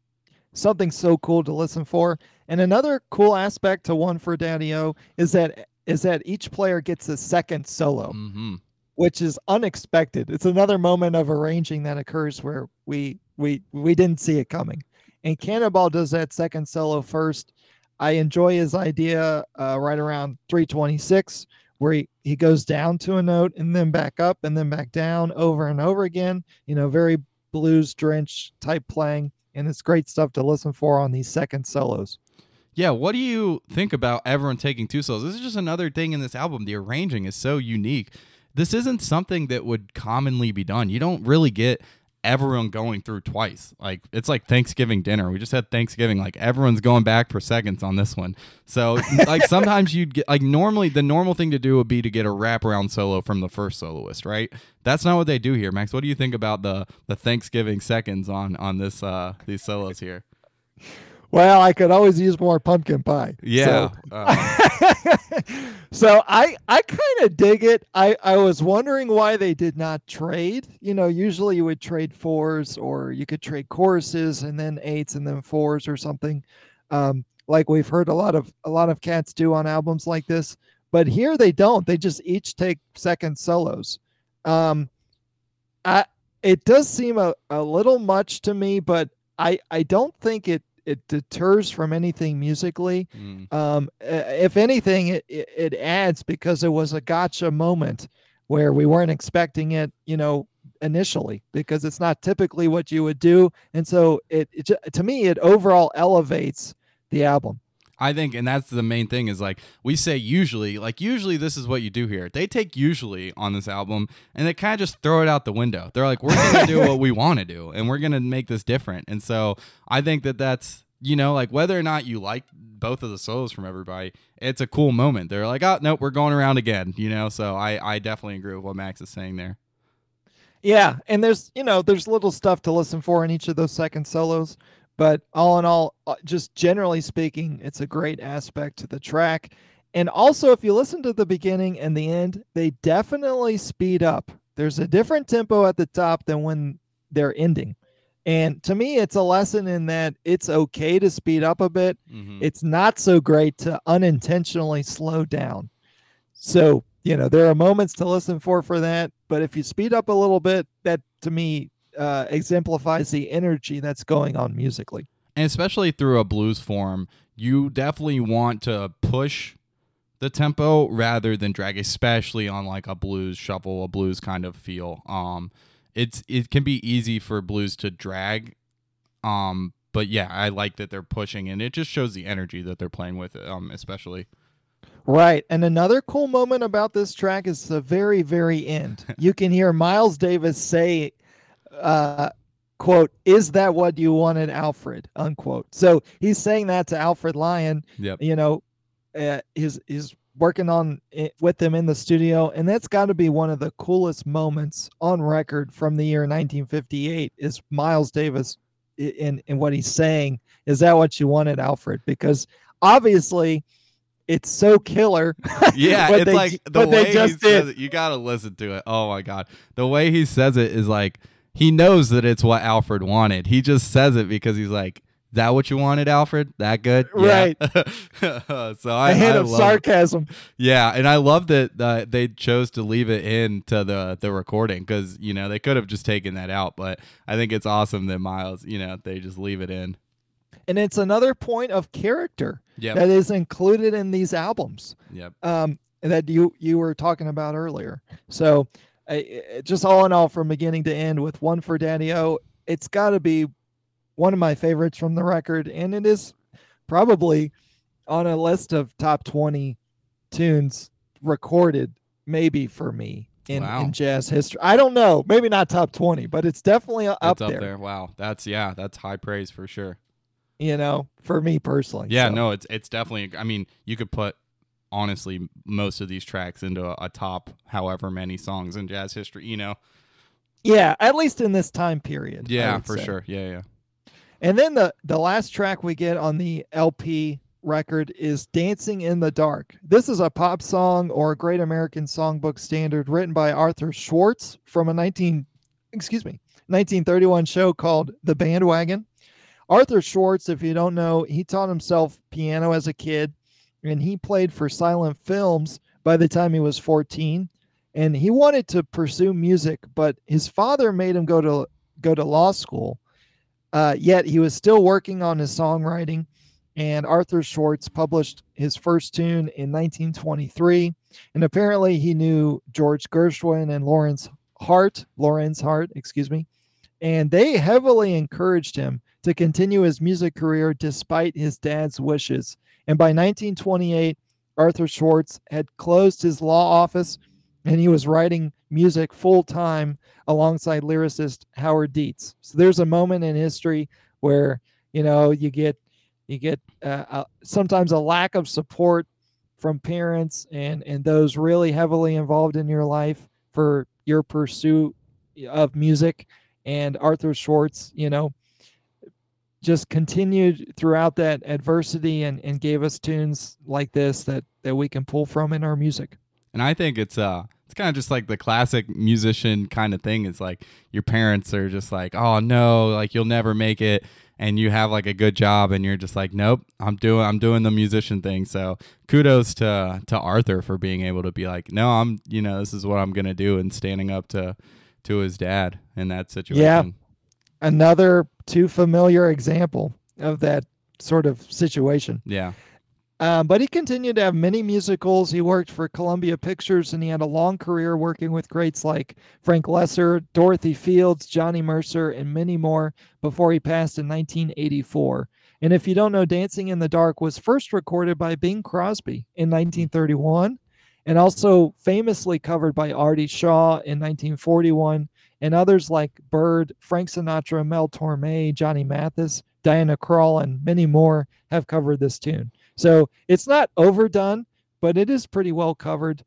something so cool to listen for. And another cool aspect to one for Daddy O is that is that each player gets a second solo. hmm which is unexpected. It's another moment of arranging that occurs where we we we didn't see it coming. And Cannonball does that second solo first. I enjoy his idea uh, right around 326, where he, he goes down to a note and then back up and then back down over and over again. You know, very blues drenched type playing. And it's great stuff to listen for on these second solos. Yeah, what do you think about everyone taking two solos? This is just another thing in this album. The arranging is so unique. This isn't something that would commonly be done. You don't really get everyone going through twice. Like it's like Thanksgiving dinner. We just had Thanksgiving. Like everyone's going back for seconds on this one. So like sometimes you'd get like normally the normal thing to do would be to get a wraparound solo from the first soloist, right? That's not what they do here, Max. What do you think about the the Thanksgiving seconds on on this uh these solos here? Well, I could always use more pumpkin pie. Yeah. So- uh, so I I kind of dig it. I I was wondering why they did not trade. You know, usually you would trade fours or you could trade choruses and then eights and then fours or something. Um, like we've heard a lot of a lot of cats do on albums like this. But here they don't. They just each take second solos. Um, I it does seem a, a little much to me, but I I don't think it it deters from anything musically. mm. Um, if anything, it, it, it adds because it was a gotcha moment where we weren't expecting it, you know, initially because it's not typically what you would do, and so it, it to me it overall elevates the album. I think, and that's the main thing is like we say usually, like usually this is what you do here. They take usually on this album and they kind of just throw it out the window. They're like, we're going to do what we want to do and we're going to make this different. And so I think that that's, you know, like whether or not you like both of the solos from everybody, it's a cool moment. They're like, oh, nope, we're going around again, you know? So I, I definitely agree with what Max is saying there. Yeah, and there's you know there's little stuff to listen for in each of those second solos, but all in all, uh, just generally speaking, it's a great aspect to the track. And also, if you listen to the beginning and the end, they definitely speed up. There's a different tempo at the top than when they're ending. And to me, it's a lesson in that it's okay to speed up a bit. Mhm. It's not so great to unintentionally slow down. So, you know, there are moments to listen for for that. But if you speed up a little bit, that to me uh, exemplifies the energy that's going on musically. and especially through a blues form, you definitely want to push the tempo rather than drag, especially on like a blues shuffle, a blues kind of feel. Um, it's it can be easy for blues to drag, um, but yeah, I like that they're pushing, and it just shows the energy that they're playing with, um, especially. Right. And another cool moment about this track is the very, very end. you can hear Miles Davis say, uh, quote, is that what you wanted, Alfred? Unquote. So he's saying that to Alfred Lion, Yep. you know, uh, he's, he's working on it with them in the studio. And that's got to be one of the coolest moments on record from the year 1958 is Miles Davis in, in what he's saying. Is that what you wanted, Alfred? Because obviously it's so killer. Yeah, it's they- like the way he says did. it. You gotta listen to it. Oh my god, the way he says it is like he knows that it's what Alfred wanted. He just says it because he's like, "Is that what you wanted, Alfred? That good?" Yeah. so I, a hint I of love it. sarcasm. Yeah, and I love that uh, they chose to leave it in to the the recording because you know they could have just taken that out, but I think it's awesome that Miles, you know, they just leave it in. And it's another point of character Yep. that is included in these albums Yep. um, that you you were talking about earlier. So, I just all in all, from beginning to end, with one for Daddy O, it's got to be one of my favorites from the record, and it is probably on a list of top twenty tunes recorded, maybe for me in, Wow. in jazz history. I don't know, maybe not top twenty, but it's definitely up, It's up there, there. Wow. That's yeah, that's high praise for sure. You know, for me personally. Yeah, So, no, it's it's definitely. I mean, you could put honestly most of these tracks into a, a top however many songs in jazz history. You know. Yeah, at least in this time period. Yeah, for say. sure. Yeah, yeah. And then the the last track we get on the LP record is Dancing in the Dark. This is a pop song or a Great American Songbook standard written by Arthur Schwartz from a 19 excuse me, 1931 show called The Bandwagon. Arthur Schwartz, if you don't know, he taught himself piano as a kid and he played for silent films by the time he was 14 and he wanted to pursue music but his father made him go to go to law school uh, yet he was still working on his songwriting, and Arthur Schwartz published his first tune in 1923. And apparently, he knew George Gershwin and Lawrence Hart, Lorenz Hart, excuse me, and they heavily encouraged him to continue his music career despite his dad's wishes. And by 1928, Arthur Schwartz had closed his law office and he was writing music full time alongside lyricist Howard Dietz. So there's a moment in history where you know you get you get uh, uh, sometimes a lack of support from parents and and those really heavily involved in your life for your pursuit of music. And Arthur Schwartz, you know, just continued throughout that adversity and and gave us tunes like this that that we can pull from in our music. And I think it's uh it's kind of just like the classic musician kind of thing. It's like your parents are just like, "Oh no, like you'll never make it." And you have like a good job and you're just like, "Nope, I'm doing I'm doing the musician thing." So, kudos to to Arthur for being able to be like, "No, I'm, you know, this is what I'm going to do" and standing up to to his dad in that situation. Another too familiar example of that sort of situation. Yeah. Um, but he continued to have many musicals. He worked for Columbia Pictures and he had a long career working with greats like Frank Loesser, Dorothy Fields, Johnny Mercer, and many more before he passed in 1984. And if you don't know, Dancing in the Dark was first recorded by Bing Crosby in 1931 and also famously covered by Artie Shaw in 1941 and others like Bird, Frank Sinatra, Mel Torme, Johnny Mathis, Diana Krall, and many more have covered this tune. So it's not overdone, but it is pretty well covered.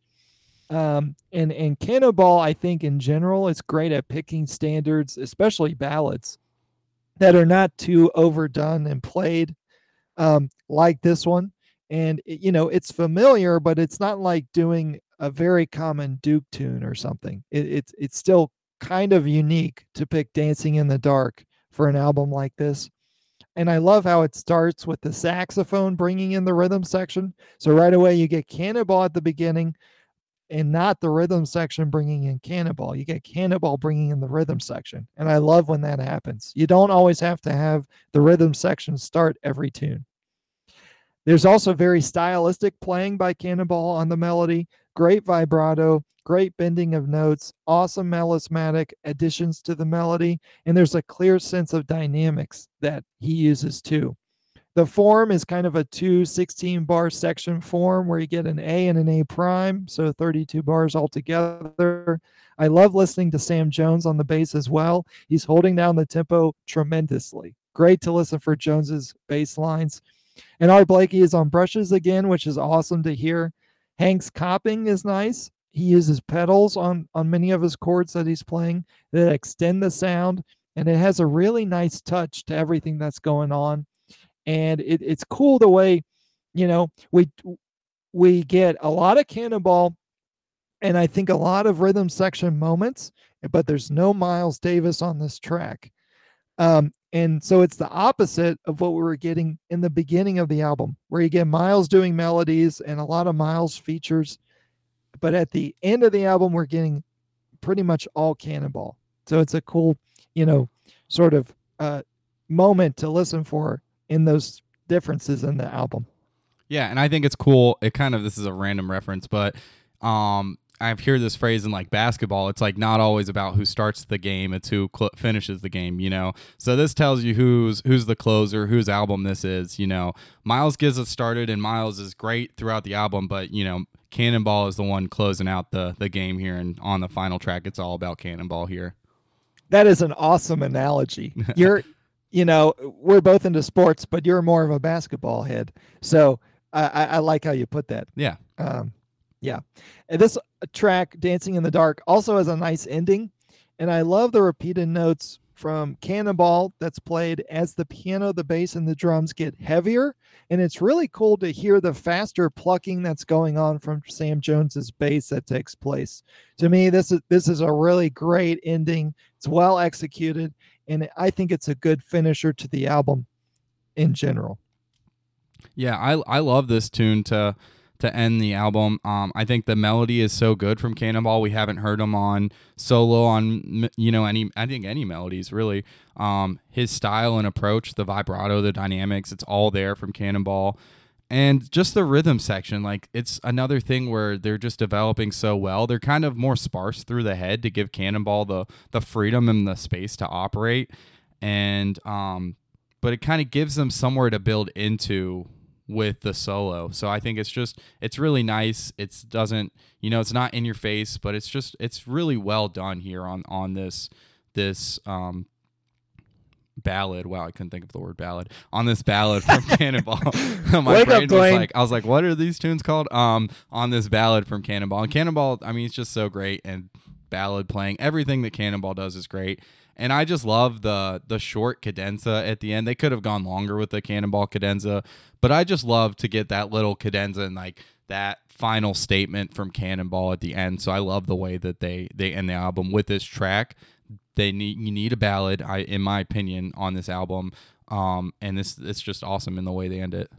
Um, and and Cannonball, I think in general, is great at picking standards, especially ballads that are not too overdone and played, um, like this one. And you know, it's familiar, but it's not like doing a very common Duke tune or something. It, it's it's still kind of unique to pick "Dancing in the Dark" for an album like this. And I love how it starts with the saxophone bringing in the rhythm section. So right away you get Cannonball at the beginning and not the rhythm section bringing in Cannonball. You get Cannonball bringing in the rhythm section. And I love when that happens. You don't always have to have the rhythm section start every tune. There's also very stylistic playing by Cannonball on the melody, great vibrato, great bending of notes, awesome melismatic additions to the melody, and there's a clear sense of dynamics that he uses too. The form is kind of a two 16 bar section form where you get an A and an A prime, so 32 bars altogether. I love listening to Sam Jones on the bass as well. He's holding down the tempo tremendously. Great to listen for Jones's bass lines. And Art Blakey is on brushes again, which is awesome to hear. Hank's comping is nice. He uses pedals on on many of his chords that he's playing that extend the sound, and it has a really nice touch to everything that's going on and it, it's cool the way you know we we get a lot of cannonball and i think a lot of rhythm section moments but there's no miles davis on this track um, and so it's the opposite of what we were getting in the beginning of the album where you get miles doing melodies and a lot of miles features but at the end of the album we're getting pretty much all cannonball so it's a cool you know sort of uh, moment to listen for in those differences in the album. Yeah, and I think it's cool. It kind of this is a random reference, but um I've heard this phrase in like basketball. It's like not always about who starts the game; it's who cl- finishes the game. You know. So this tells you who's who's the closer, whose album this is. You know, Miles gets us started, and Miles is great throughout the album. But you know, Cannonball is the one closing out the the game here, and on the final track, it's all about Cannonball here. That is an awesome analogy. You're you know, we're both into sports, but you're more of a basketball head. So I, I like how you put that. Yeah. Um, yeah. And this uh, track, Dancing in the Dark, also has a nice ending. And I love the repeated notes from Cannonball that's played as the piano, the bass, and the drums get heavier. And it's really cool to hear the faster plucking that's going on from Sam Jones's bass that takes place. To me, this is this is a really great ending. It's well executed and I think it's a good finisher to the album in general. Yeah, I I love this tune to to end the album. Um, I think the melody is so good from Cannonball. We haven't heard him on solo on you know any I think any melodies really. Um, his style and approach, the vibrato, the dynamics, it's all there from Cannonball. And just the rhythm section, like it's another thing where they're just developing so well. They're kind of more sparse through the head to give Cannonball the the freedom and the space to operate. And um but it kind of gives them somewhere to build into with the solo. So I think it's just it's really nice. It's doesn't, you know, it's not in your face, but it's just it's really well done here on on this this um ballad. Wow, I couldn't think of the word ballad on this ballad from Cannonball. My Wake brain up, was like, I was like, what are these tunes called? Um, on this ballad from Cannonball. And Cannonball, I mean, it's just so great and ballad playing. Everything that Cannonball does is great. And I just love the the short cadenza at the end. They could have gone longer with the Cannonball cadenza, but I just love to get that little cadenza and like that final statement from Cannonball at the end. So I love the way that they they end the album with this track they need you need a ballad, I in my opinion, on this album. Um, and this it's just awesome in the way they end it.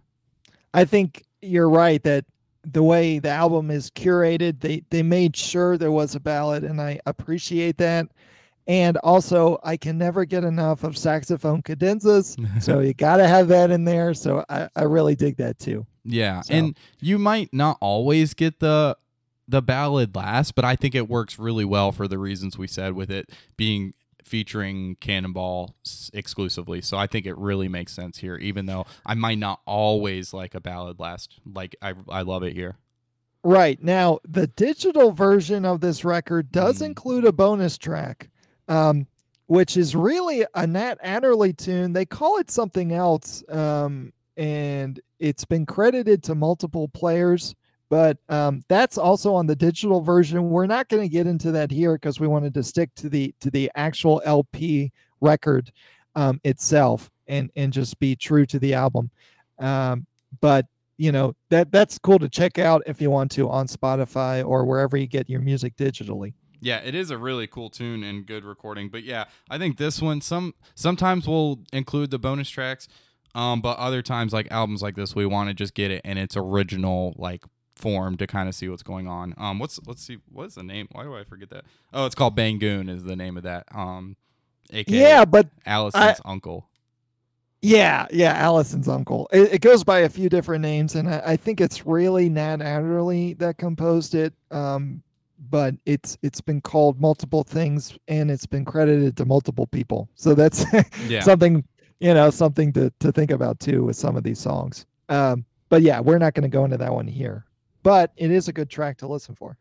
I think you're right that the way the album is curated, they they made sure there was a ballad, and I appreciate that. And also, I can never get enough of saxophone cadenzas, so you got to have that in there. So I, I really dig that too. Yeah, so. and you might not always get the the ballad last, but I think it works really well for the reasons we said with it being featuring Cannonball exclusively. So I think it really makes sense here, even though I might not always like a ballad last. Like I, I love it here. Right now, the digital version of this record does mm. include a bonus track, um, which is really a Nat Adderley tune. They call it something else, um, and it's been credited to multiple players but um, that's also on the digital version. We're not going to get into that here because we wanted to stick to the to the actual LP record um, itself and and just be true to the album. Um, but you know that that's cool to check out if you want to on Spotify or wherever you get your music digitally. Yeah, it is a really cool tune and good recording. But yeah, I think this one some sometimes we'll include the bonus tracks, um, but other times like albums like this, we want to just get it in its original like form to kind of see what's going on. Um, what's let's see, what is the name? Why do I forget that? Oh, it's called Bangoon is the name of that. Um, aka Yeah, but Alison's uncle. yeah, yeah, Alison's uncle. It, it goes by a few different names, and I, I think it's really Nat Adderley that composed it. Um, but it's it's been called multiple things, and it's been credited to multiple people. So that's Yeah. something you know something to to think about too with some of these songs. Um, but yeah, we're not going to go into that one here. But it is a good track to listen for.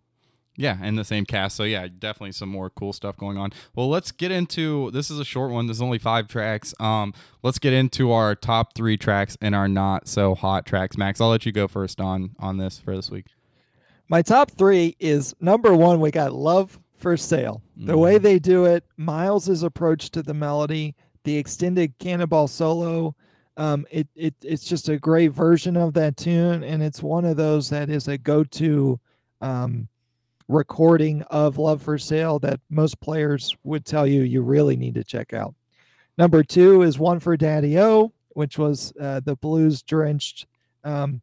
Yeah, in the same cast. So yeah, definitely some more cool stuff going on. Well, let's get into this is a short one. There's only five tracks. Um, let's get into our top three tracks and our not so hot tracks. Max, I'll let you go first on on this for this week. My top three is number one, we got Love for Sale. The way they do it, Miles's approach to the melody, the extended cannonball solo. Um, it, it it's just a great version of that tune, and it's one of those that is a go-to um, recording of Love for Sale that most players would tell you you really need to check out. Number two is One for Daddy O, which was uh, the blues drenched um,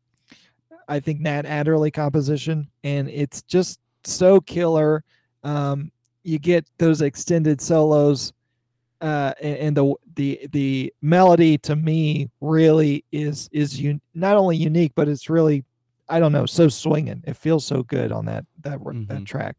I think Nat Adderley composition, and it's just so killer. Um, you get those extended solos, uh, and, and the the the melody to me really is is un- not only unique, but it's really I don't know so swinging. It feels so good on that that Mhm. that track.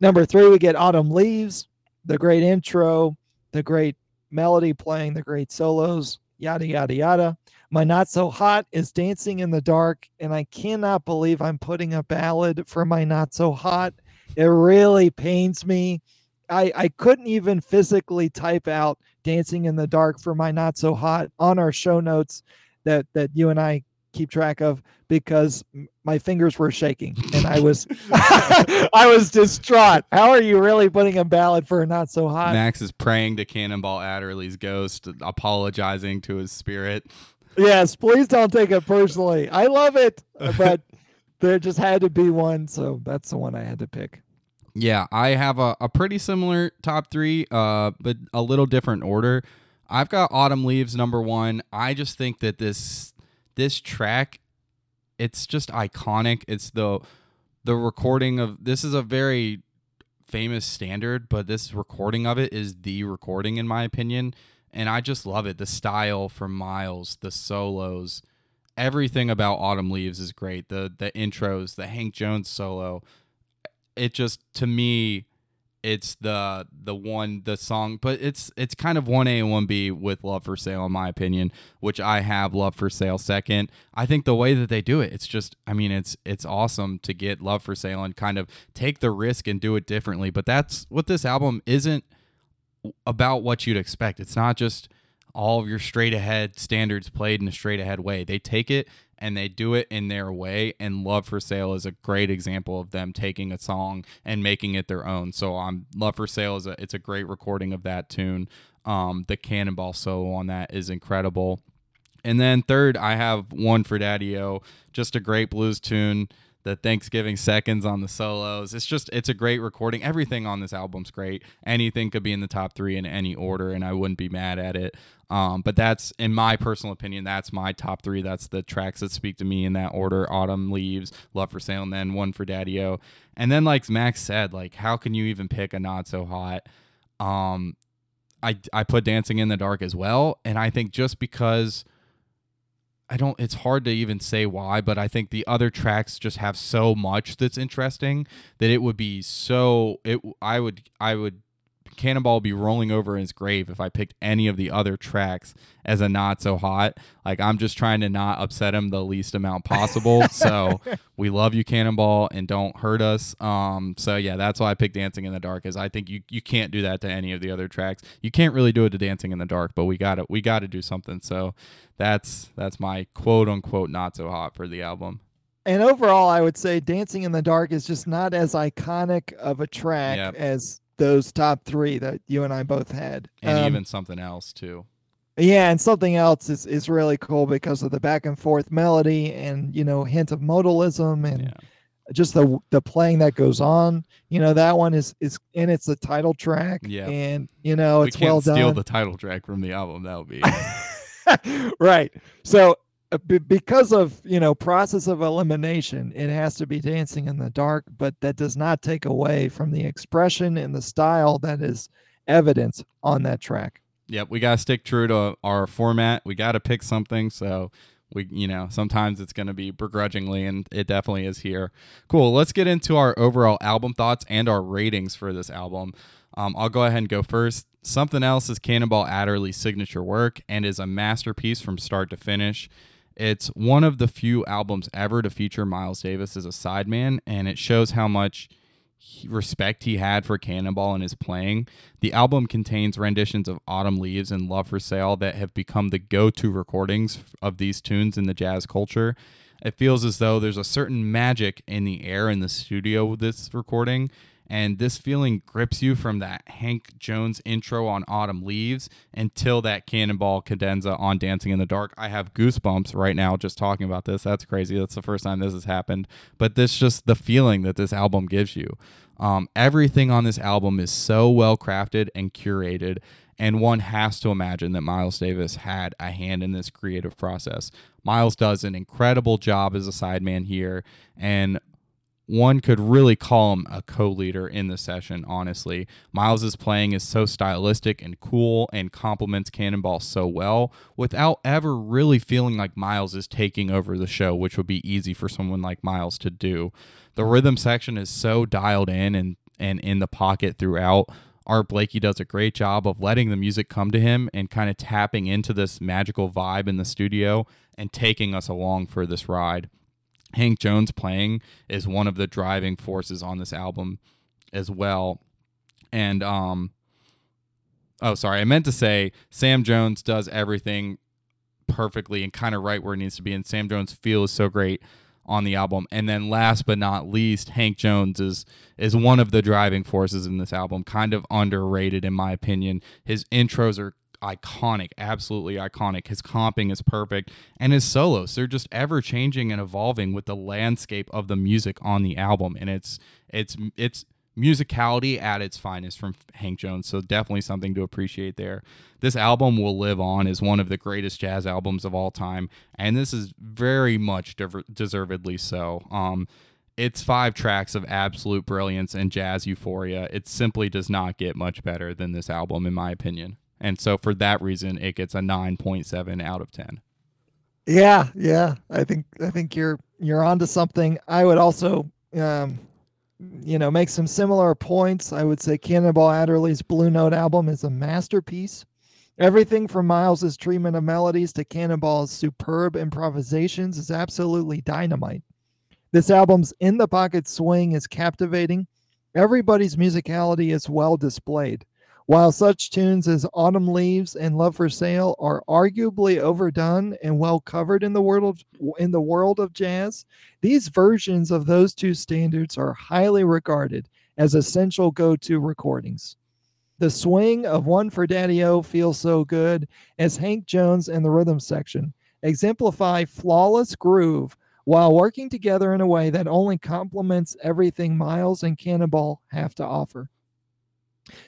Number three, we get Autumn Leaves, the great intro, the great melody playing, the great solos, yada yada yada. My not so hot is Dancing in the Dark, and I cannot believe I'm putting a ballad for my not so hot. It really pains me. I, I couldn't even physically type out Dancing in the Dark for my not so hot on our show notes that that you and I keep track of because my fingers were shaking and I was I was distraught. How are you really putting a ballad for a not so hot? Max is praying to Cannonball Adderley's ghost, apologizing to his spirit. Yes, please don't take it personally. I love it, but there just had to be one, so that's the one I had to pick. Yeah, I have a, a pretty similar top three, uh, but a little different order. I've got Autumn Leaves number one. I just think that this this track, it's just iconic. It's the the recording of this is a very famous standard, but this recording of it is the recording in my opinion, and I just love it. The style from Miles, the solos, everything about Autumn Leaves is great. The the intros, the Hank Jones solo, it just to me it's the the one the song but it's it's kind of 1A and 1B with Love for Sale in my opinion which I have Love for Sale second. I think the way that they do it it's just I mean it's it's awesome to get Love for Sale and kind of take the risk and do it differently but that's what this album isn't about what you'd expect. It's not just all of your straight ahead standards played in a straight ahead way. They take it and they do it in their way and love for sale is a great example of them taking a song and making it their own. So um love for sale is a it's a great recording of that tune. Um the cannonball solo on that is incredible. And then third i have one for daddy o just a great blues tune the Thanksgiving seconds on the solos. It's just it's a great recording. Everything on this album's great. Anything could be in the top three in any order, and I wouldn't be mad at it. Um, but that's in my personal opinion, that's my top three. That's the tracks that speak to me in that order: Autumn Leaves, Love for Sale, and then one for Daddy O. And then, like Max said, like how can you even pick a not so hot? Um, I I put Dancing in the Dark as well, and I think just because. I don't it's hard to even say why, but I think the other tracks just have so much that's interesting that it would be so it I would I would Cannonball would be rolling over in his grave if I picked any of the other tracks as a not so hot. Like I'm just trying to not upset him the least amount possible. so we love you, Cannonball, and don't hurt us. Um, so yeah, that's why I picked Dancing in the Dark. Is I think you you can't do that to any of the other tracks. You can't really do it to Dancing in the Dark, but we got to we got to do something. So that's that's my quote unquote not so hot for the album. And overall, I would say Dancing in the Dark is just not as iconic of a track Yep. as those top three that you and I both had. And Um, even something else too. Yeah, and something else is, is really cool because of the back and forth melody and you know hint of modalism and Yeah. just the the playing that goes on. You know, that one is is and it's the title track. Yeah. And you know, we it's well steal done. the title track from the album. That would be right. So because of you know process of elimination, it has to be dancing in the dark, but that does not take away from the expression and the style that is evident on that track. Yep, we gotta stick true to our format. We gotta pick something. So we, you know, sometimes it's gonna be begrudgingly, and it definitely is here. Cool. Let's get into our overall album thoughts and our ratings for this album. Um, I'll go ahead and go first. Something else is Cannonball Adderley's signature work and is a masterpiece from start to finish. It's one of the few albums ever to feature Miles Davis as a sideman, and it shows how much respect he had for Cannonball and his playing. The album contains renditions of Autumn Leaves and Love for Sale that have become the go to recordings of these tunes in the jazz culture. It feels as though there's a certain magic in the air in the studio with this recording, and this feeling grips you from that Hank Jones intro on Autumn Leaves until that Cannonball cadenza on Dancing in the Dark. I have goosebumps right now just talking about this. That's crazy. That's the first time this has happened. But this just the feeling that this album gives you. Um, everything on this album is so well crafted and curated, and one has to imagine that Miles Davis had a hand in this creative process. Miles does an incredible job as a sideman here, and one could really call him a co-leader in the session honestly. Miles's playing is so stylistic and cool and complements cannonball so well without ever really feeling like miles is taking over the show which would be easy for someone like miles to do. The rhythm section is so dialed in and and in the pocket throughout. Art blakey does a great job of letting the music come to him and kind of tapping into this magical vibe in the studio and taking us along for this ride Hank Jones playing is one of the driving forces on this album as well. And um oh sorry, I meant to say Sam Jones does everything perfectly and kind of right where it needs to be and Sam Jones feel is so great on the album. And then last but not least, Hank Jones is is one of the driving forces in this album, kind of underrated in my opinion. His intros are iconic, absolutely iconic. His comping is perfect, and his solos they're just ever changing and evolving with the landscape of the music on the album, and it's it's it's musicality at its finest from Hank Jones. So definitely something to appreciate there. This album will live on as one of the greatest jazz albums of all time, and this is very much dever- deservedly so. Um, it's five tracks of absolute brilliance and jazz euphoria. It simply does not get much better than this album, in my opinion. And so for that reason, it gets a 9.7 out of 10. Yeah, yeah. I think I think you're you're onto something. I would also um you know make some similar points. I would say Cannonball Adderley's Blue Note album is a masterpiece. Everything from Miles's treatment of melodies to Cannonball's superb improvisations is absolutely dynamite. This album's in the pocket swing is captivating. Everybody's musicality is well displayed. While such tunes as Autumn Leaves and Love for Sale are arguably overdone and well covered in the world of, in the world of jazz, these versions of those two standards are highly regarded as essential go-to recordings. The swing of One for Daddy O feels so good as Hank Jones and the rhythm section exemplify flawless groove while working together in a way that only complements everything Miles and Cannonball have to offer.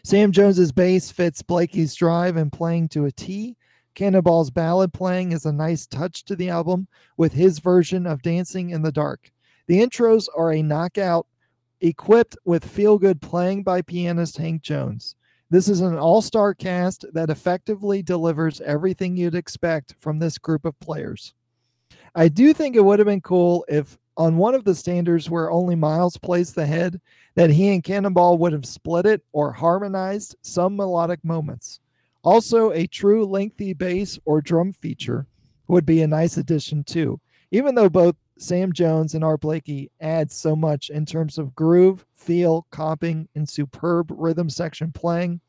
Sam Jones's bass fits Blakey's drive and playing to a T. Cannonball's ballad playing is a nice touch to the album with his version of Dancing in the Dark. The intros are a knockout, equipped with feel good playing by pianist Hank Jones. This is an all star cast that effectively delivers everything you'd expect from this group of players. I do think it would have been cool if, on one of the standards where only Miles plays the head, that he and Cannonball would have split it or harmonized some melodic moments. Also, a true lengthy bass or drum feature would be a nice addition too, even though both Sam Jones and Art Blakey add so much in terms of groove, feel, comping, and superb rhythm section playing.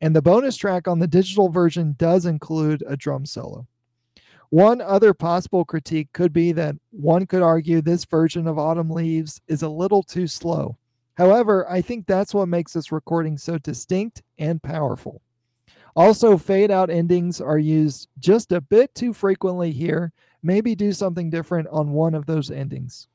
And the bonus track on the digital version does include a drum solo. One other possible critique could be that one could argue this version of Autumn Leaves is a little too slow. However, I think that's what makes this recording so distinct and powerful. Also, fade out endings are used just a bit too frequently here. Maybe do something different on one of those endings.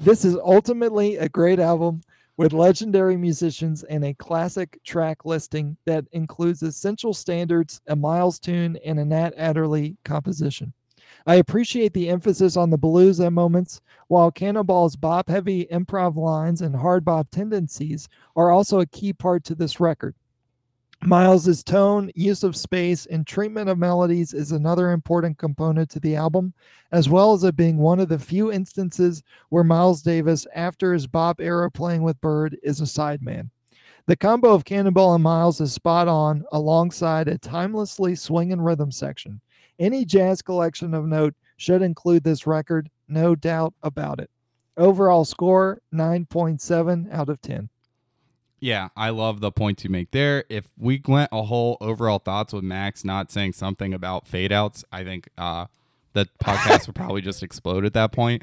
This is ultimately a great album with legendary musicians and a classic track listing that includes essential standards, a Miles tune, and a Nat Adderley composition. I appreciate the emphasis on the blues at moments, while Cannonball's bop heavy improv lines and hard bop tendencies are also a key part to this record. Miles's tone, use of space, and treatment of melodies is another important component to the album, as well as it being one of the few instances where Miles Davis, after his bop era playing with Bird, is a sideman. The combo of Cannonball and Miles is spot on, alongside a timelessly swinging rhythm section. Any jazz collection of note should include this record, no doubt about it. Overall score 9.7 out of 10. Yeah, I love the points you make there. If we went a whole overall thoughts with Max not saying something about fade outs, I think uh, the podcast would probably just explode at that point.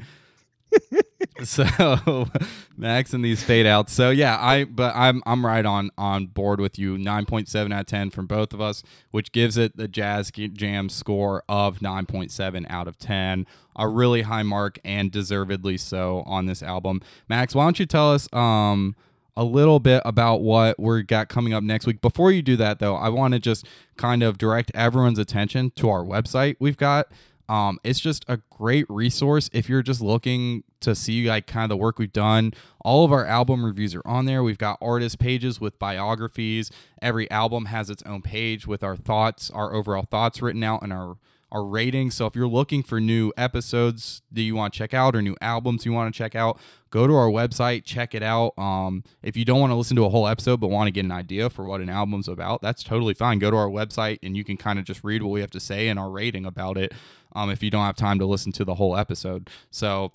so Max and these fade outs. So yeah, I but I'm I'm right on on board with you. 9.7 out of 10 from both of us, which gives it the Jazz Jam score of 9.7 out of 10. A really high mark and deservedly so on this album. Max, why don't you tell us um a little bit about what we got coming up next week. Before you do that, though, I want to just kind of direct everyone's attention to our website. We've got um, it's just a great resource if you're just looking to see like kind of the work we've done. All of our album reviews are on there. We've got artist pages with biographies. Every album has its own page with our thoughts, our overall thoughts written out, and our our ratings. So if you're looking for new episodes that you want to check out or new albums you want to check out, go to our website, check it out. Um, if you don't want to listen to a whole episode but want to get an idea for what an album's about, that's totally fine. Go to our website and you can kind of just read what we have to say and our rating about it. Um, if you don't have time to listen to the whole episode, so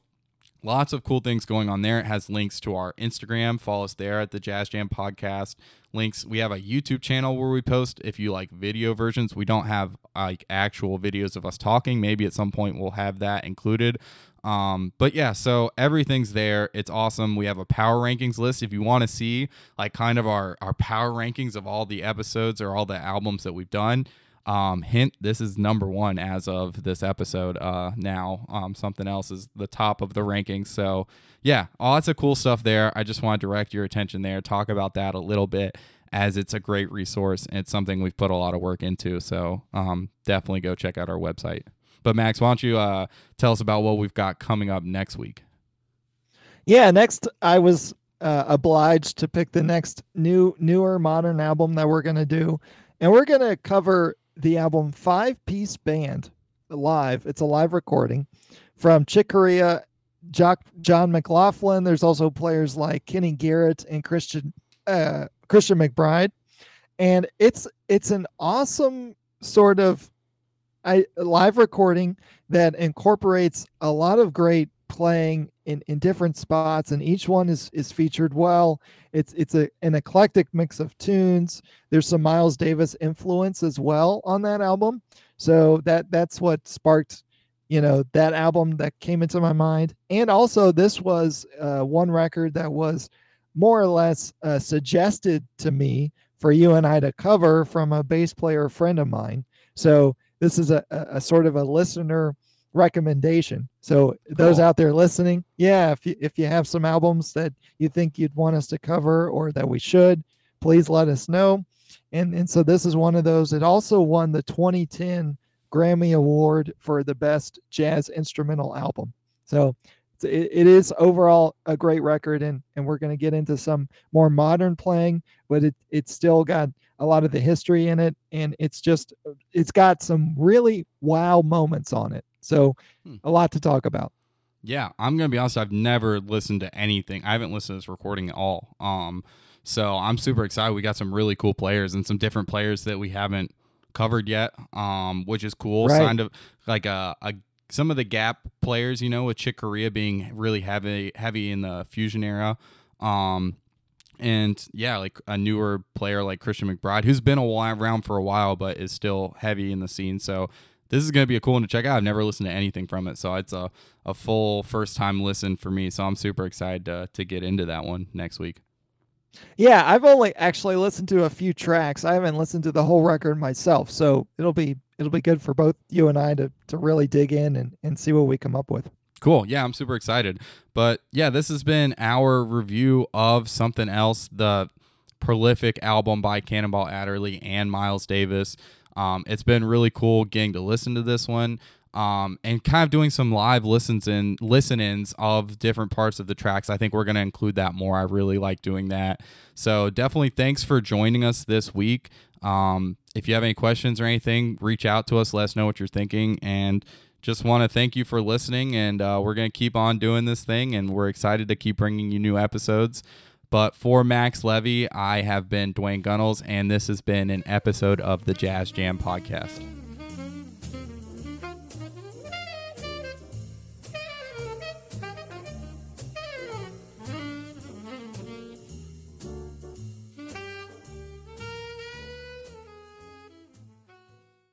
lots of cool things going on there. It has links to our Instagram. Follow us there at the Jazz Jam Podcast. Links. We have a YouTube channel where we post if you like video versions. We don't have like actual videos of us talking. Maybe at some point we'll have that included. Um, but yeah, so everything's there. It's awesome. We have a power rankings list. If you want to see like kind of our our power rankings of all the episodes or all the albums that we've done, um, hint: this is number one as of this episode. Uh, now, um, something else is the top of the rankings. So, yeah, lots of cool stuff there. I just want to direct your attention there, talk about that a little bit, as it's a great resource and it's something we've put a lot of work into. So, um, definitely go check out our website. But Max, why don't you uh, tell us about what we've got coming up next week? Yeah, next I was uh, obliged to pick the next new, newer, modern album that we're gonna do, and we're gonna cover the album Five Peace Band live. It's a live recording from Chick Corea, Jock, John McLaughlin. There's also players like Kenny Garrett and Christian uh, Christian McBride, and it's it's an awesome sort of I, live recording that incorporates a lot of great playing in, in different spots and each one is is featured well. It's it's a an eclectic mix of tunes. There's some miles davis influence as well on that album. So that that's what sparked you know that album that came into my mind. And also this was uh, one record that was more or less uh, suggested to me for you and i to cover from a bass player friend of mine. So this is a, a, a sort of a listener recommendation. So cool. those out there listening, yeah, if you if you have some albums that you think you'd want us to cover or that we should, please let us know. And and so this is one of those. It also won the 2010 Grammy Award for the best jazz instrumental album. So it, it is overall a great record and and we're going to get into some more modern playing, but it it's still got a lot of the history in it and it's just it's got some really wow moments on it so hmm. a lot to talk about yeah i'm gonna be honest i've never listened to anything i haven't listened to this recording at all um so i'm super excited we got some really cool players and some different players that we haven't covered yet um which is cool right. kind of like a, a some of the gap players you know with chick corea being really heavy heavy in the fusion era um and yeah, like a newer player like Christian McBride, who's been around for a while but is still heavy in the scene. So this is going to be a cool one to check out. I've never listened to anything from it, so it's a, a full first time listen for me. So I'm super excited to, to get into that one next week. Yeah, I've only actually listened to a few tracks. I haven't listened to the whole record myself, so it'll be it'll be good for both you and I to to really dig in and, and see what we come up with. Cool. Yeah, I'm super excited. But yeah, this has been our review of something else, the prolific album by Cannonball Adderley and Miles Davis. Um, it's been really cool getting to listen to this one. Um, and kind of doing some live listens and listen-ins of different parts of the tracks. I think we're going to include that more. I really like doing that. So definitely thanks for joining us this week. Um, if you have any questions or anything, reach out to us. Let us know what you're thinking. And just want to thank you for listening. And uh, we're going to keep on doing this thing. And we're excited to keep bringing you new episodes. But for Max Levy, I have been Dwayne Gunnels, and this has been an episode of the Jazz Jam podcast.